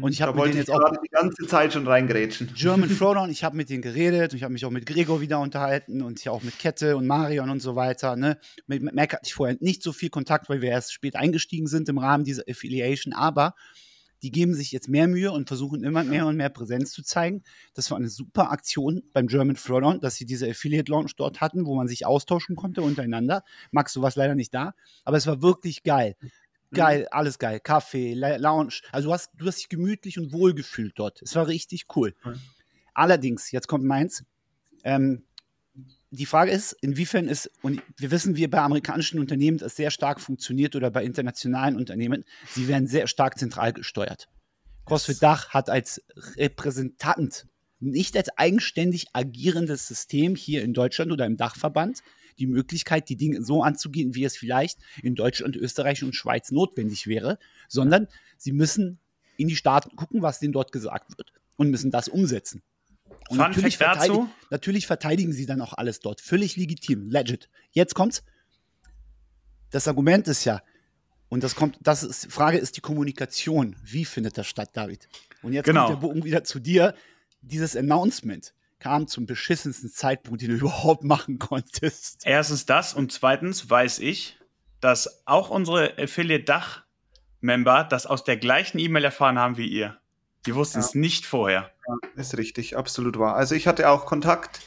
Und ich habe mit jetzt auch die ganze Zeit schon reingrätschen. German Throwdown, ich habe mit denen geredet und ich habe mich auch mit Gregor wieder unterhalten und hier auch mit Kette und Marion und so weiter. Ne? Mit Mac hatte ich vorher nicht so viel Kontakt, weil wir erst spät eingestiegen sind im Rahmen dieser Affiliation, aber die geben sich jetzt mehr Mühe und versuchen immer mehr und mehr Präsenz zu zeigen. Das war eine super Aktion beim German Throwdown, dass sie diese Affiliate Launch dort hatten, wo man sich austauschen konnte untereinander. Max, du warst leider nicht da, aber es war wirklich geil. Geil, alles geil. Kaffee, Lounge. Also du hast, du hast dich gemütlich und wohl gefühlt dort. Es war richtig cool. Mhm. Allerdings, jetzt kommt meins. Ähm, die Frage ist, inwiefern ist, und wir wissen, wie bei amerikanischen Unternehmen das sehr stark funktioniert oder bei internationalen Unternehmen, sie werden sehr stark zentral gesteuert. CrossFit Dach hat als Repräsentant, nicht als eigenständig agierendes System hier in Deutschland oder im Dachverband, die Möglichkeit, die Dinge so anzugehen, wie es vielleicht in Deutschland, Österreich und Schweiz notwendig wäre, sondern sie müssen in die Staaten gucken, was denen dort gesagt wird und müssen das umsetzen. Und Fun natürlich, verteidigen, natürlich verteidigen sie dann auch alles dort. Völlig legitim, legit. Jetzt kommt's. Das Argument ist ja, und das kommt, das ist, Frage ist die Kommunikation. Wie findet das statt, David? Und jetzt Genau. kommt der Bogen wieder zu dir. Dieses Announcement kam zum beschissensten Zeitpunkt, den du überhaupt machen konntest. Erstens das und zweitens weiß ich, dass auch unsere Affiliate-Dach-Member das aus der gleichen E-Mail erfahren haben wie ihr. Die wussten Ja. es nicht vorher. Ist richtig, absolut wahr. Also ich hatte auch Kontakt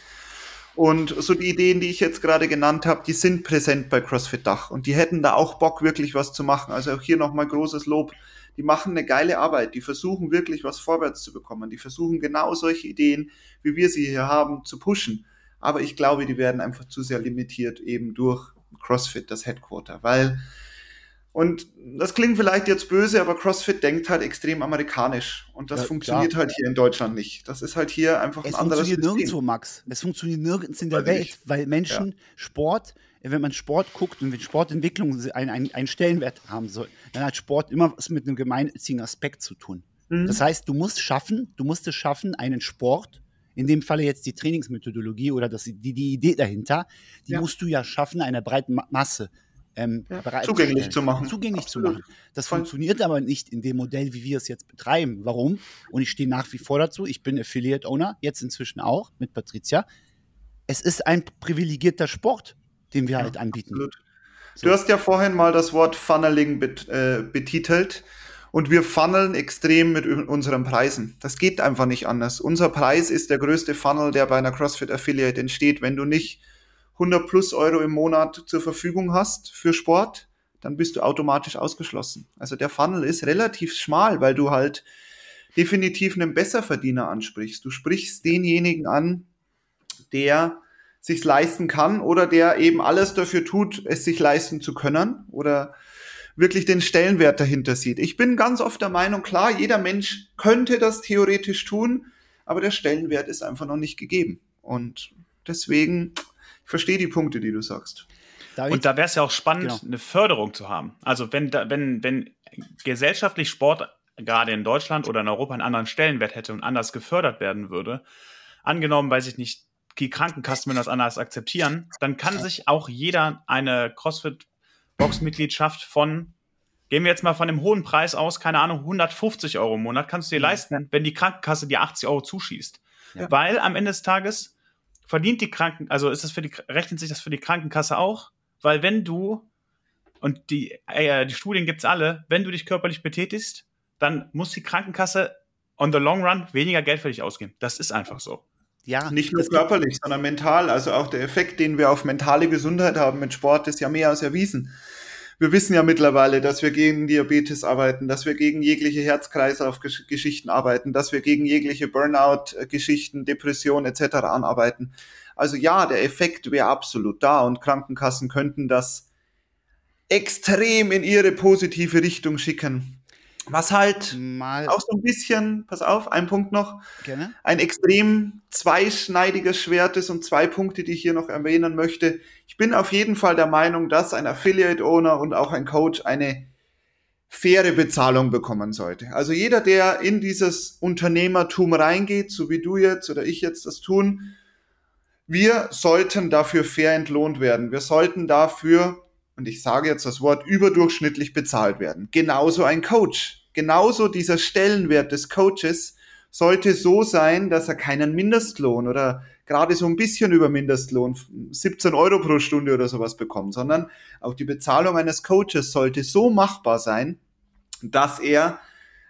und so die Ideen, die ich jetzt gerade genannt habe, die sind präsent bei CrossFit Dach und die hätten da auch Bock, wirklich was zu machen. Also auch hier nochmal großes Lob. Die machen eine geile Arbeit, die versuchen wirklich was vorwärts zu bekommen. Die versuchen genau solche Ideen, wie wir sie hier haben, zu pushen. Aber ich glaube, die werden einfach zu sehr limitiert eben durch CrossFit, das Headquarter, weil und das klingt vielleicht jetzt böse, aber CrossFit denkt halt extrem amerikanisch. Und das Ja, funktioniert klar. halt hier in Deutschland nicht. Das ist halt hier einfach Es ein anderes funktioniert System. nirgendwo, Max. Es funktioniert nirgends in der Weiß Welt, ich. weil Menschen Sport, wenn man Sport guckt und wenn Sportentwicklung einen, einen, einen Stellenwert haben soll, dann hat Sport immer was mit einem gemeinnützigen Aspekt zu tun. Mhm. Das heißt, du musst schaffen, du musst es schaffen, einen Sport, in dem Falle jetzt die Trainingsmethodologie oder das, die, die Idee dahinter, die Ja. musst du ja schaffen, einer breiten Ma Masse ähm, Ja, bereitzustellen. zugänglich zu machen. Zugänglich Absolut. zu machen. Das Voll. funktioniert aber nicht in dem Modell, wie wir es jetzt betreiben. Warum? Und ich stehe nach wie vor dazu. Ich bin Affiliate Owner, jetzt inzwischen auch mit Patricia. Es ist ein privilegierter Sport, den wir halt anbieten. Absolut. So. Du hast ja vorhin mal das Wort Funneling bet, äh, betitelt. Und wir funneln extrem mit unseren Preisen. Das geht einfach nicht anders. Unser Preis ist der größte Funnel, der bei einer CrossFit Affiliate entsteht. Wenn du nicht 100 plus Euro im Monat zur Verfügung hast für Sport, dann bist du automatisch ausgeschlossen. Also der Funnel ist relativ schmal, weil du halt definitiv einen Besserverdiener ansprichst. Du sprichst denjenigen an, der sich's leisten kann oder der eben alles dafür tut, es sich leisten zu können oder wirklich den Stellenwert dahinter sieht. Ich bin ganz oft der Meinung, klar, jeder Mensch könnte das theoretisch tun, aber der Stellenwert ist einfach noch nicht gegeben. Und deswegen, verstehe die Punkte, die du sagst. David, Und da wäre es ja auch spannend, Genau. eine Förderung zu haben. Also wenn, da, wenn, wenn gesellschaftlich Sport gerade in Deutschland oder in Europa einen anderen Stellenwert hätte und anders gefördert werden würde, angenommen, weiß ich nicht, die Krankenkassen würden das anders akzeptieren, dann kann sich auch jeder eine CrossFit-Box-Mitgliedschaft von, gehen wir jetzt mal von dem hohen Preis aus, keine Ahnung, 150 Euro im Monat, kannst du dir leisten, wenn die Krankenkasse dir 80 Euro zuschießt. Ja. Weil am Ende des Tages verdient die Kranken, also ist es für die, rechnet sich das für die Krankenkasse auch, weil wenn du, und die, äh, die Studien gibt's alle, wenn du dich körperlich betätigst, dann muss die Krankenkasse on the long run weniger Geld für dich ausgeben. Das ist einfach so. ja, Nicht nur das körperlich, sondern mental. Also auch der Effekt, den wir auf mentale Gesundheit haben mit Sport, ist ja mehr als erwiesen. Wir wissen ja mittlerweile, dass wir gegen Diabetes arbeiten, dass wir gegen jegliche Herz-Kreislauf-Geschichten arbeiten, dass wir gegen jegliche Burnout-Geschichten, Depression etc. anarbeiten. Also ja, der Effekt wäre absolut da und Krankenkassen könnten das extrem in ihre positive Richtung schicken. Was halt Mal auch so ein bisschen, pass auf, ein Punkt noch, gerne. ein extrem zweischneidiges Schwert ist und zwei Punkte, die ich hier noch erwähnen möchte. Ich bin auf jeden Fall der Meinung, dass ein Affiliate Owner und auch ein Coach eine faire Bezahlung bekommen sollte. Also jeder, der in dieses Unternehmertum reingeht, so wie du jetzt oder ich jetzt das tun, wir sollten dafür fair entlohnt werden. Wir sollten dafür, und ich sage jetzt das Wort, überdurchschnittlich bezahlt werden. Genauso ein Coach. Genauso dieser Stellenwert des Coaches sollte so sein, dass er keinen Mindestlohn oder gerade so ein bisschen über Mindestlohn, 17 Euro pro Stunde oder sowas bekommt, sondern auch die Bezahlung eines Coaches sollte so machbar sein, dass er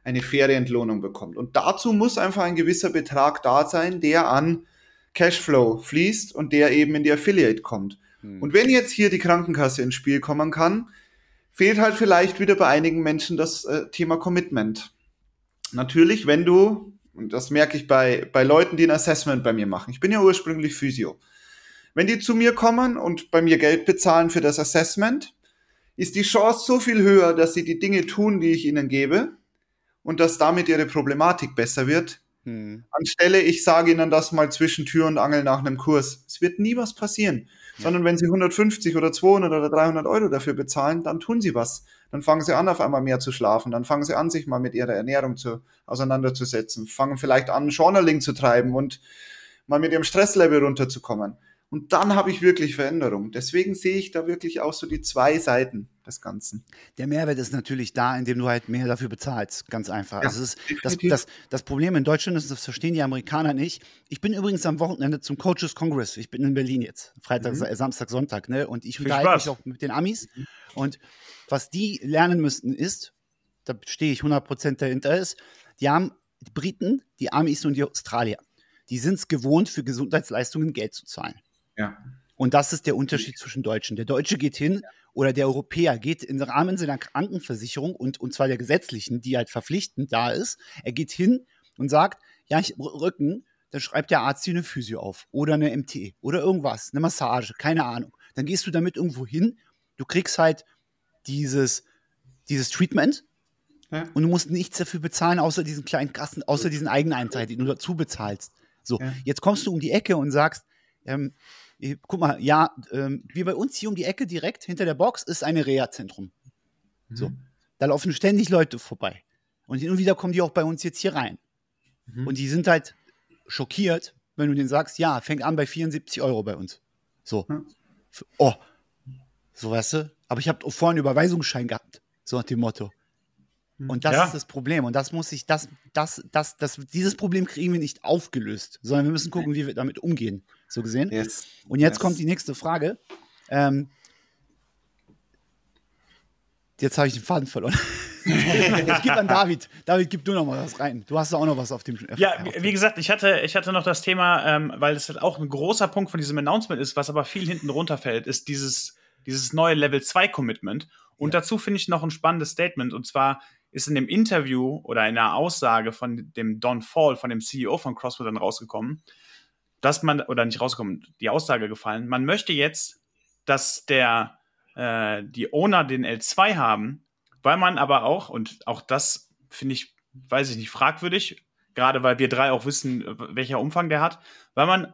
eine faire Entlohnung bekommt. Und dazu muss einfach ein gewisser Betrag da sein, der an Cashflow fließt und der eben in die Affiliate kommt. Hm. Und wenn jetzt hier die Krankenkasse ins Spiel kommen kann, fehlt halt vielleicht wieder bei einigen Menschen das äh, Thema Commitment. Natürlich, wenn du, und das merke ich bei, bei Leuten, die ein Assessment bei mir machen, ich bin ja ursprünglich Physio, wenn die zu mir kommen und bei mir Geld bezahlen für das Assessment, ist die Chance so viel höher, dass sie die Dinge tun, die ich ihnen gebe und dass damit ihre Problematik besser wird, Hm. anstelle ich sage ihnen das mal zwischen Tür und Angel nach einem Kurs. Es wird nie was passieren, sondern wenn sie 150 oder 200 oder 300 Euro dafür bezahlen, dann tun sie was. Dann fangen sie an, auf einmal mehr zu schlafen. Dann fangen sie an, sich mal mit ihrer Ernährung zu, auseinanderzusetzen. Fangen vielleicht an, Journaling zu treiben und mal mit ihrem Stresslevel runterzukommen. Und dann habe ich wirklich Veränderung. Deswegen sehe ich da wirklich auch so die zwei Seiten des Ganzen. Der Mehrwert ist natürlich da, indem du halt mehr dafür bezahlst. Ganz einfach. Ja, also ist das, das, das Problem in Deutschland ist, das verstehen die Amerikaner nicht. Ich bin übrigens am Wochenende zum Coaches Congress. Ich bin in Berlin jetzt. Freitag, Mhm. Sa- Samstag, Sonntag. Ne? Und ich unterhalte mich auch mit den Amis. Und was die lernen müssten ist, da stehe ich 100% dahinter, ist, die haben die Briten, die Amis und die Australier. Die sind es gewohnt, für Gesundheitsleistungen Geld zu zahlen. Ja. Und das ist der Unterschied zwischen Deutschen. Der Deutsche geht hin oder der Europäer geht im Rahmen seiner Krankenversicherung und, und zwar der gesetzlichen, die halt verpflichtend da ist. Er geht hin und sagt, ja, ich Rücken, dann schreibt der Arzt dir eine Physio auf oder eine MT oder irgendwas, eine Massage, keine Ahnung. Dann gehst du damit irgendwo hin, du kriegst halt dieses, dieses Treatment Ja. und du musst nichts dafür bezahlen, außer diesen kleinen Kassen, außer diesen Eigeneinteil, den du dazu bezahlst. So, Ja. jetzt kommst du um die Ecke und sagst, ähm, guck mal, ja, ähm, wie bei uns hier um die Ecke direkt hinter der Box ist eine Reha-Zentrum. So. Da laufen ständig Leute vorbei. Und hin und wieder kommen die auch bei uns jetzt hier rein. Mhm. Und die sind halt schockiert, wenn du denen sagst, ja, fängt an bei 74 Euro bei uns. So. F- Oh. So, weißt du? Aber ich habe vorhin einen Überweisungsschein gehabt. So nach dem Motto. Und das Ja. ist das Problem. Und das muss ich, das, das, das, das, dieses Problem kriegen wir nicht aufgelöst, sondern wir müssen gucken, wie wir damit umgehen. So gesehen. Yes. Und jetzt Yes. kommt die nächste Frage. Ähm, jetzt habe ich den Faden verloren. ich gebe an David. David, gib du noch mal was rein. Du hast da auch noch was auf dem. Ja, auf wie, gesagt, ich hatte, ich hatte noch das Thema, ähm, weil es halt auch ein großer Punkt von diesem Announcement ist, was aber viel hinten runterfällt, ist dieses, dieses neue Level 2 Commitment. Und dazu finde ich noch ein spannendes Statement. Und zwar ist in dem Interview oder in der Aussage von dem Don Fall, von dem CEO von CrossFit dann rausgekommen, dass man, oder nicht rausgekommen, die Aussage gefallen, man möchte jetzt, dass der, äh, die Owner den L2 haben, weil man aber auch, und auch das finde ich, weiß ich nicht, fragwürdig, gerade weil wir drei auch wissen, welcher Umfang der hat, weil man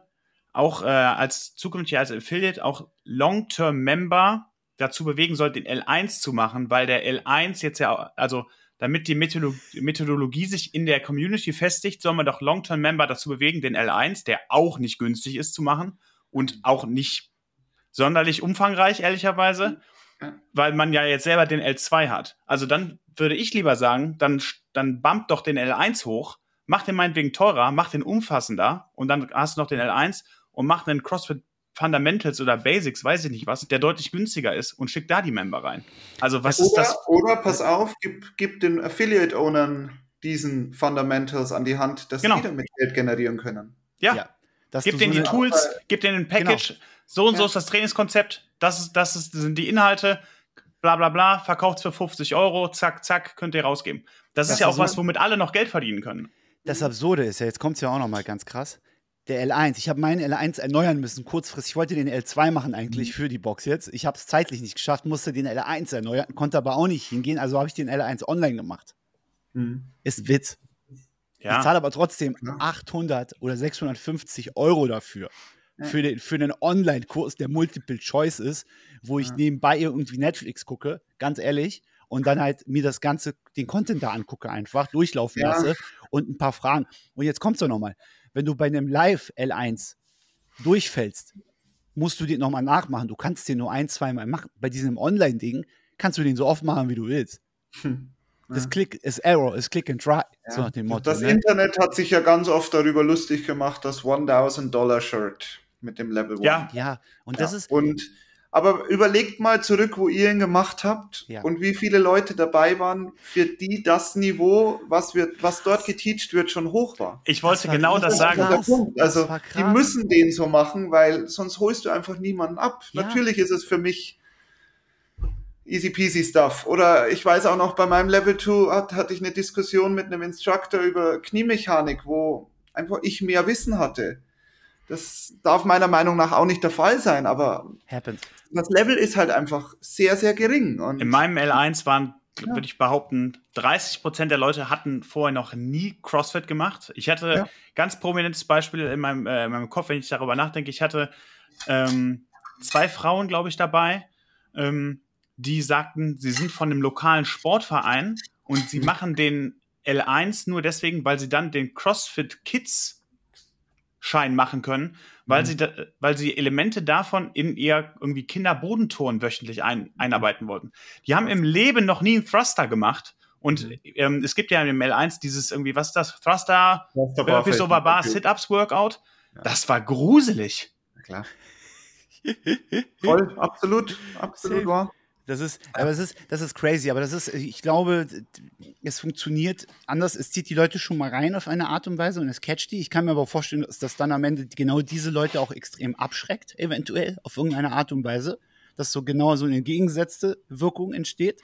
auch äh, als zukünftig als Affiliate auch Long-Term-Member dazu bewegen soll, den L1 zu machen, weil der L1 jetzt ja, also damit die Methodologie sich in der Community festigt, soll man doch Long-Term-Member dazu bewegen, den L1, der auch nicht günstig ist, zu machen und auch nicht sonderlich umfangreich, ehrlicherweise, weil man ja jetzt selber den L2 hat. Also dann würde ich lieber sagen, dann, dann bumpt doch den L1 hoch, mach den meinetwegen teurer, mach den umfassender und dann hast du noch den L1 und mach einen CrossFit Fundamentals oder Basics, weiß ich nicht was, der deutlich günstiger ist und schick da die Member rein. Also was ist Oder, das? oder pass auf, gib, gib den Affiliate-Ownern diesen Fundamentals an die Hand, dass Genau. die damit Geld generieren können. Ja, Ja. Gib denen so die Tools, gib denen ein Package, so und so Ja. ist das Trainingskonzept, das, ist, das ist, sind die Inhalte, bla bla bla, verkauft für 50 Euro, zack, zack, könnt ihr rausgeben. Das, Das ist ja ist auch so- was, womit alle noch Geld verdienen können. Das Absurde ist ja, jetzt kommt es ja auch noch mal ganz krass. Der L1. Ich habe meinen L1 erneuern müssen, kurzfristig. Ich wollte den L2 machen eigentlich mhm. für die Box jetzt. Ich habe es zeitlich nicht geschafft, musste den L1 erneuern, konnte aber auch nicht hingehen, also habe ich den L1 online gemacht. Mhm. Ist Witz. Ja. Ich zahle aber trotzdem 800 oder 650 Euro dafür. Ja. Für, den, für einen Online-Kurs, der Multiple Choice ist, wo ich ja. nebenbei irgendwie Netflix gucke, ganz ehrlich, und dann halt mir das Ganze, den Content da angucke, einfach durchlaufen ja. lasse und ein paar Fragen. Und jetzt kommt es doch nochmal. Wenn du bei einem Live L1 durchfällst, musst du den nochmal nachmachen. Du kannst den nur ein, zweimal machen. Bei diesem Online-Ding kannst du den so oft machen, wie du willst. Hm. Das Click ist Error, ist Click and Try. Ja. So nach dem Motto, das ne? Internet hat sich ja ganz oft darüber lustig gemacht, das 1000 Dollar Shirt mit dem Level 1. Ja, ja. Und das ist. Und aber überlegt mal zurück, wo ihr ihn gemacht habt ja. und wie viele Leute dabei waren, für die das Niveau, was wird, was dort geteacht wird, schon hoch war. Ich wollte das genau das sagen. Also die müssen den so machen, weil sonst holst du einfach niemanden ab. Ja. Natürlich ist es für mich easy peasy stuff. Oder ich weiß auch noch, bei meinem Level 2 hat, hatte ich eine Diskussion mit einem Instructor über Kniemechanik, wo einfach ich mehr Wissen hatte. Das darf meiner Meinung nach auch nicht der Fall sein, aber Happens. Das Level ist halt einfach sehr, sehr gering. Und In meinem L1 waren, ja. würde ich behaupten, 30 Prozent der Leute hatten vorher noch nie CrossFit gemacht. Ich hatte ja. ganz prominentes Beispiel in meinem, äh, in meinem Kopf, wenn ich darüber nachdenke. Ich hatte ähm, zwei Frauen, glaube ich, dabei, ähm, die sagten, sie sind von einem lokalen Sportverein und sie mhm. machen den L1 nur deswegen, weil sie dann den CrossFit Kids Schein machen können, weil mhm. sie da, weil sie Elemente davon in ihr irgendwie Kinderbodenturnen wöchentlich ein, einarbeiten wollten. Die haben im Leben noch nie einen Thruster gemacht. Und mhm. ähm, es gibt ja im L1 dieses irgendwie, was ist das? Thruster, Burpees over Bar, Sit-Ups Workout. Ja. Das war gruselig. klar. Voll, absolut, absolut wahr. Das ist, aber es ist, das ist crazy, aber das ist, ich glaube, es funktioniert anders. Es zieht die Leute schon mal rein auf eine Art und Weise und es catcht die. Ich kann mir aber vorstellen, dass das dann am Ende genau diese Leute auch extrem abschreckt, eventuell, auf irgendeine Art und Weise, dass so genau so eine entgegengesetzte Wirkung entsteht.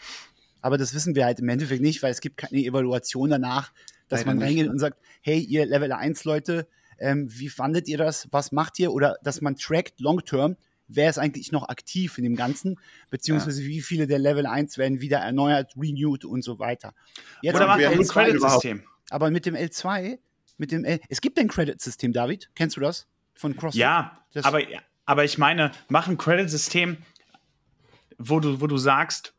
Aber das wissen wir halt im Endeffekt nicht, weil es gibt keine Evaluation danach, dass Leider man reingeht nicht. und sagt, hey, ihr Level 1 Leute, ähm, wie fandet ihr das? Was macht ihr? Oder dass man trackt long term, wer ist eigentlich noch aktiv in dem Ganzen, beziehungsweise ja. wie viele der Level 1 werden wieder erneuert, renewed und so weiter. Jetzt Oder wir ein Credit-System. Aber mit dem L2, mit dem L, es gibt ein Credit-System, David, kennst du das? Von CrossFit? Ja, das aber, aber ich meine, mach ein Credit-System, wo du, wo du sagst,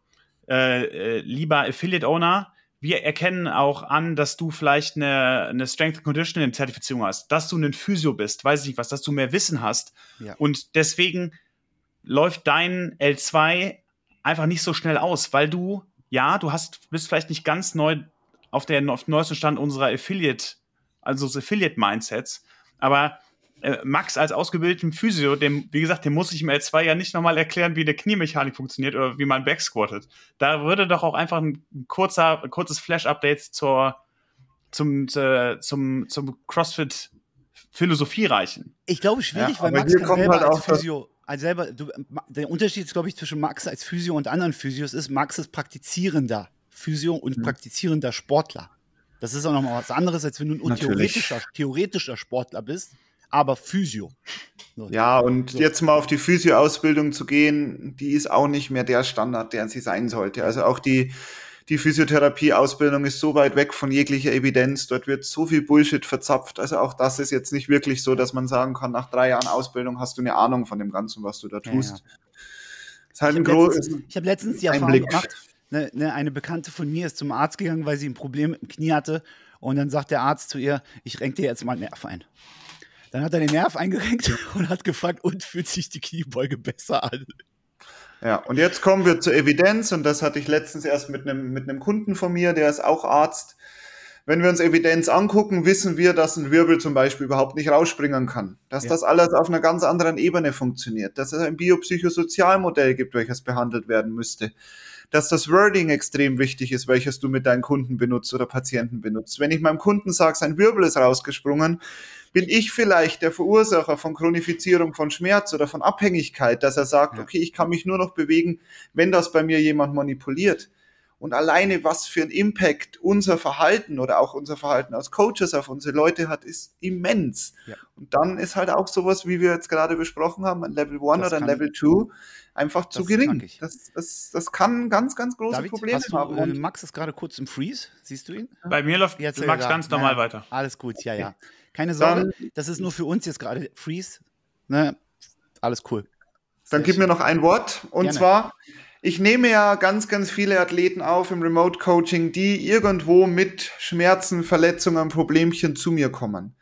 äh, äh, lieber Affiliate-Owner, wir erkennen auch an, dass du vielleicht eine, eine Strength Conditioning Zertifizierung hast, dass du ein Physio bist, weiß ich nicht was, dass du mehr Wissen hast. Ja. Und deswegen läuft dein L2 einfach nicht so schnell aus, weil du, ja, du hast, bist vielleicht nicht ganz neu auf, der, auf dem neuesten Stand unserer Affiliate, also des Affiliate-Mindsets, aber äh, Max als ausgebildeten Physio, dem, wie gesagt, dem muss ich im L2 ja nicht nochmal erklären, wie eine Kniemechanik funktioniert oder wie man backsquattet. Da würde doch auch einfach ein kurzer, ein kurzes Flash-Update zur, zum, äh, zum, zum CrossFit Philosophie reichen. Ich glaube, schwierig, ja, weil Max kann selber halt als Physio, als selber, du, der Unterschied, glaube ich, zwischen Max als Physio und anderen Physios ist, Max ist praktizierender Physio und mhm. praktizierender Sportler. Das ist auch nochmal was anderes, als wenn du ein theoretischer, theoretischer Sportler bist aber Physio. So. Ja, und so. jetzt mal auf die Physio-Ausbildung zu gehen, die ist auch nicht mehr der Standard, der sie sein sollte. Also auch die, die Physiotherapie-Ausbildung ist so weit weg von jeglicher Evidenz. Dort wird so viel Bullshit verzapft. Also auch das ist jetzt nicht wirklich so, dass man sagen kann, nach drei Jahren Ausbildung hast du eine Ahnung von dem Ganzen, was du da tust. Ja, ja. Ist halt ich habe letztens, hab letztens die Erfahrung Blick. gemacht, eine, eine, eine Bekannte von mir ist zum Arzt gegangen, weil sie ein Problem im Knie hatte. Und dann sagt der Arzt zu ihr, ich renke dir jetzt mal einen Nerv ein. Dann hat er den Nerv eingerenkt und hat gefragt, und fühlt sich die Kniebeuge besser an? Ja, und jetzt kommen wir zur Evidenz und das hatte ich letztens erst mit einem, mit einem Kunden von mir, der ist auch Arzt. Wenn wir uns Evidenz angucken, wissen wir, dass ein Wirbel zum Beispiel überhaupt nicht rausspringen kann. Dass ja. das alles auf einer ganz anderen Ebene funktioniert. Dass es ein biopsychosozialmodell gibt, welches behandelt werden müsste dass das Wording extrem wichtig ist, welches du mit deinen Kunden benutzt oder Patienten benutzt. Wenn ich meinem Kunden sage, sein Wirbel ist rausgesprungen, bin ich vielleicht der Verursacher von Chronifizierung von Schmerz oder von Abhängigkeit, dass er sagt, okay, ich kann mich nur noch bewegen, wenn das bei mir jemand manipuliert. Und alleine, was für ein Impact unser Verhalten oder auch unser Verhalten als Coaches auf unsere Leute hat, ist immens. Ja. Und dann ist halt auch sowas, wie wir jetzt gerade besprochen haben, ein Level 1 oder ein Level 2, einfach zu gering. Das, das, das kann ganz, ganz große David, Probleme du, haben. Und Max ist gerade kurz im Freeze. Siehst du ihn? Bei mir läuft jetzt Max ganz normal ja, weiter. Alles gut, ja, ja. Keine Sorge, dann, das ist nur für uns jetzt gerade Freeze. Ne? Alles cool. Dann gib mir noch ein Wort. Und Gerne. zwar, ich nehme ja ganz, ganz viele Athleten auf im Remote Coaching, die irgendwo mit Schmerzen, Verletzungen, Problemchen zu mir kommen.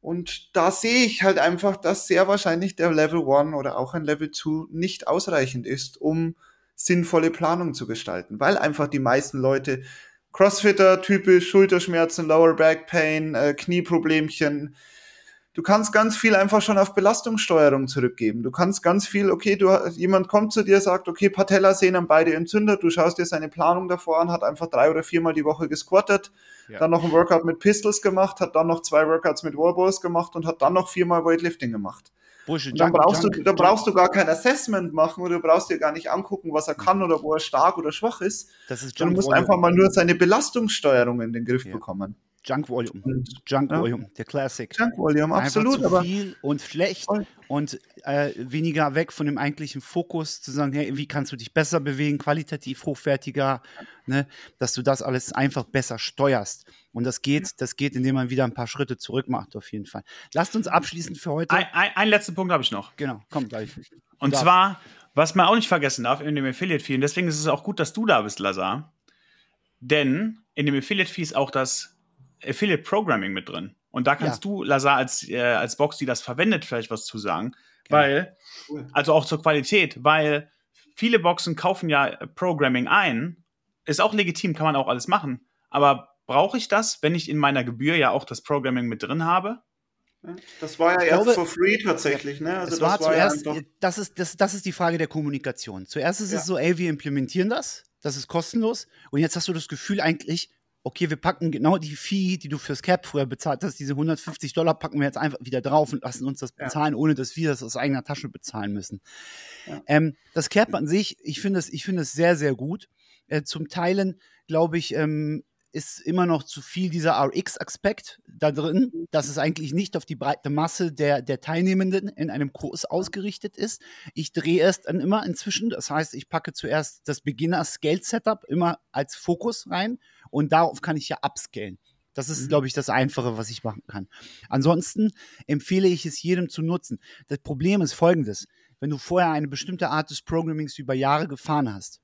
Und da sehe ich halt einfach, dass sehr wahrscheinlich der Level 1 oder auch ein Level 2 nicht ausreichend ist, um sinnvolle Planung zu gestalten, weil einfach die meisten Leute Crossfitter, typisch Schulterschmerzen, Lower Back Pain, äh, Knieproblemchen, du kannst ganz viel einfach schon auf Belastungssteuerung zurückgeben. Du kannst ganz viel, okay, du, jemand kommt zu dir, sagt, okay, Patellasehnen beide entzündet, du schaust dir seine Planung davor an, hat einfach drei oder viermal die Woche gesquattet, ja. dann noch ein Workout mit Pistols gemacht, hat dann noch zwei Workouts mit Wallballs gemacht und hat dann noch viermal Weightlifting gemacht. Bullshit, dann brauchst, Junk, du, dann brauchst du gar kein Assessment machen oder du brauchst dir gar nicht angucken, was er kann oder wo er stark oder schwach ist. Das ist du musst einfach mal nur seine Belastungssteuerung in den Griff ja. bekommen. Junk Volume. Junk ja. Volume, der Classic. Junk Volume, absolut. Einfach zu viel und schlecht voll. und äh, weniger weg von dem eigentlichen Fokus, zu sagen, hey, wie kannst du dich besser bewegen, qualitativ hochwertiger, ne, dass du das alles einfach besser steuerst. Und das geht, das geht, indem man wieder ein paar Schritte zurück macht, auf jeden Fall. Lasst uns abschließend für heute. Ein, ein, einen letzten Punkt habe ich noch. Genau, komm gleich. Und zwar, was man auch nicht vergessen darf in dem Affiliate-Fee, und deswegen ist es auch gut, dass du da bist, Lazar. Denn in dem Affiliate-Fee ist auch das Affiliate Programming mit drin. Und da kannst ja. du, Lazar, als, äh, als Box, die das verwendet, vielleicht was zu sagen. Genau. Weil, also auch zur Qualität, weil viele Boxen kaufen ja Programming ein. Ist auch legitim, kann man auch alles machen. Aber brauche ich das, wenn ich in meiner Gebühr ja auch das Programming mit drin habe? Das war ja ich erst glaube, for free tatsächlich, ne? Also das war, war zuerst, ja das, ist, das, das ist die Frage der Kommunikation. Zuerst ist ja. es so, ey, wir implementieren das, das ist kostenlos. Und jetzt hast du das Gefühl eigentlich, okay, wir packen genau die Fee, die du fürs Cap früher bezahlt hast, diese 150 Dollar packen wir jetzt einfach wieder drauf und lassen uns das bezahlen, ja. ohne dass wir das aus eigener Tasche bezahlen müssen. Ja. Ähm, das Cap an sich, ich finde es, ich finde es sehr, sehr gut. Äh, zum Teilen, glaube ich, ähm, ist immer noch zu viel dieser RX-Aspekt da drin, dass es eigentlich nicht auf die breite Masse der, der Teilnehmenden in einem Kurs ausgerichtet ist. Ich drehe es dann immer inzwischen. Das heißt, ich packe zuerst das Beginner-Scale-Setup immer als Fokus rein und darauf kann ich ja upscalen. Das ist, mhm. glaube ich, das Einfache, was ich machen kann. Ansonsten empfehle ich es jedem zu nutzen. Das Problem ist folgendes. Wenn du vorher eine bestimmte Art des Programmings über Jahre gefahren hast,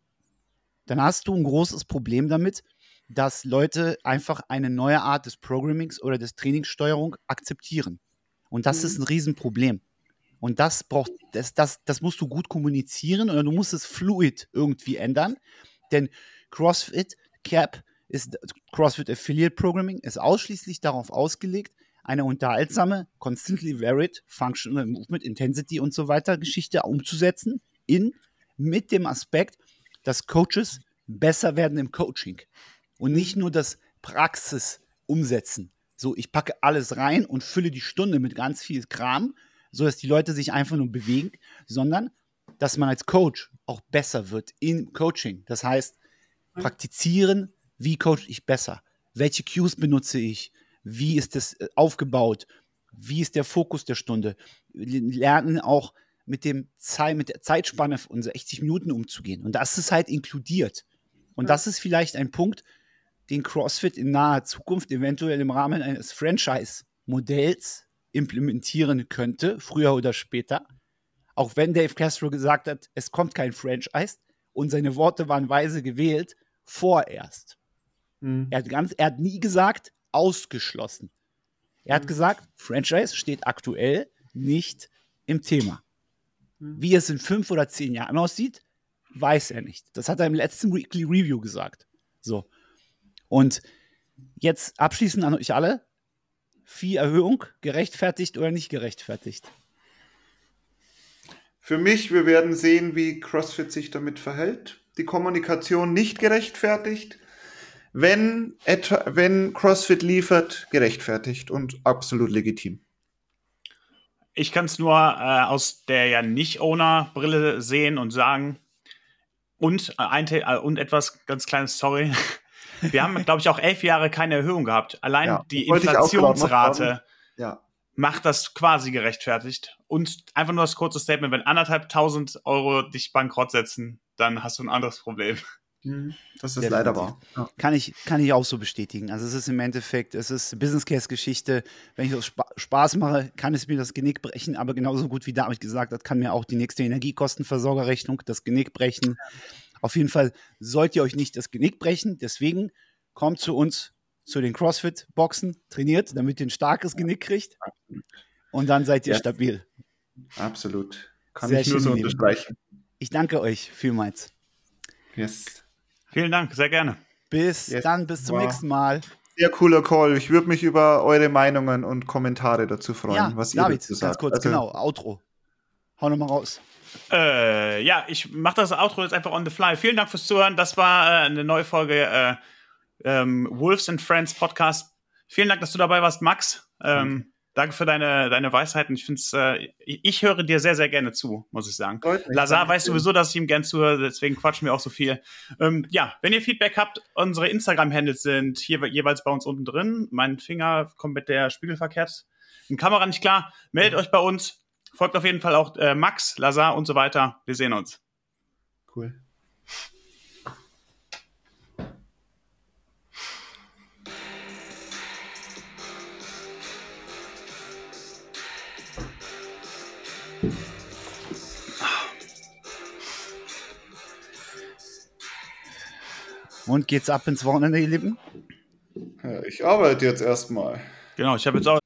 dann hast du ein großes Problem damit, dass Leute einfach eine neue Art des Programmings oder des Trainingssteuerung akzeptieren. Und das mhm. ist ein Riesenproblem. Und das braucht, das, das, das musst du gut kommunizieren oder du musst es fluid irgendwie ändern. Denn CrossFit, CAP, ist CrossFit Affiliate Programming ist ausschließlich darauf ausgelegt, eine unterhaltsame, constantly varied Functional Movement Intensity und so weiter Geschichte umzusetzen in mit dem Aspekt, dass Coaches besser werden im Coaching und nicht nur das Praxis umsetzen. So, ich packe alles rein und fülle die Stunde mit ganz viel Kram, sodass die Leute sich einfach nur bewegen, sondern dass man als Coach auch besser wird im Coaching. Das heißt, praktizieren, wie coach ich besser? Welche Cues benutze ich? Wie ist das äh, aufgebaut? Wie ist der Fokus der Stunde? Wir lernen auch mit, dem Zeit, mit der Zeitspanne von 60 Minuten umzugehen. Und das ist halt inkludiert. Und das ist vielleicht ein Punkt, den CrossFit in naher Zukunft eventuell im Rahmen eines Franchise-Modells implementieren könnte, früher oder später. Auch wenn Dave Castro gesagt hat, es kommt kein Franchise und seine Worte waren weise gewählt, vorerst. Mhm. Er, hat ganz, er hat nie gesagt, ausgeschlossen. Er hat mhm. gesagt, Franchise steht aktuell nicht im Thema. Mhm. Wie es in fünf oder zehn Jahren aussieht, weiß er nicht. Das hat er im letzten Weekly Review gesagt. So. Und jetzt abschließend an euch alle: Vieh-Erhöhung, gerechtfertigt oder nicht gerechtfertigt? Für mich, wir werden sehen, wie CrossFit sich damit verhält. Die Kommunikation nicht gerechtfertigt wenn, etwa, wenn CrossFit liefert, gerechtfertigt und absolut legitim. Ich kann es nur äh, aus der ja nicht-Owner-Brille sehen und sagen, Und, äh, ein, äh, und etwas ganz kleines, sorry. Wir haben, glaube ich, auch elf Jahre keine Erhöhung gehabt. Allein ja, die Inflationsrate ja. macht das quasi gerechtfertigt. Und einfach nur das kurze Statement, wenn anderthalb tausend Euro dich bankrott setzen, dann hast du ein anderes Problem. Mhm. Das ist leider wahr. Ja. Kann, ich, kann ich auch so bestätigen. Also es ist im Endeffekt, es ist Business Case Geschichte. Wenn ich das Spaß mache, kann es mir das Genick brechen, aber genauso gut wie David gesagt hat, kann mir auch die nächste Energiekostenversorgerrechnung das Genick brechen. Auf jeden Fall sollt ihr euch nicht das Genick brechen. Deswegen kommt zu uns zu den CrossFit-Boxen, trainiert, damit ihr ein starkes Genick kriegt. Und dann seid ihr ja. stabil. Absolut. Kann Sehr ich nur so unterstreichen. Ich danke euch vielmals. Yes. Vielen Dank, sehr gerne. Bis yes. dann, bis zum wow. nächsten Mal. Sehr cooler Call. Ich würde mich über eure Meinungen und Kommentare dazu freuen, ja, was ihr David, dazu sagt. Ganz kurz, also, genau, Outro. Hau nochmal raus. Äh, ja, ich mache das Outro jetzt einfach on the fly. Vielen Dank fürs Zuhören. Das war äh, eine neue Folge äh, ähm, Wolves and Friends Podcast. Vielen Dank, dass du dabei warst, Max. Ähm, Danke für deine, deine Weisheiten. Ich finde äh, ich höre dir sehr, sehr gerne zu, muss ich sagen. Lazar weiß sowieso, dass ich ihm gern zuhöre, deswegen quatschen wir auch so viel. Ähm, ja, wenn ihr Feedback habt, unsere Instagram-Handles sind hier jeweils bei uns unten drin. Mein Finger kommt mit der Spiegel verkehrt. In Kamera nicht klar. Meldet mhm. euch bei uns. Folgt auf jeden Fall auch äh, Max, Lazar und so weiter. Wir sehen uns. Cool. Und geht's ab ins Wochenende, ihr Lieben? Ja, ich arbeite jetzt erstmal. Genau, ich habe jetzt auch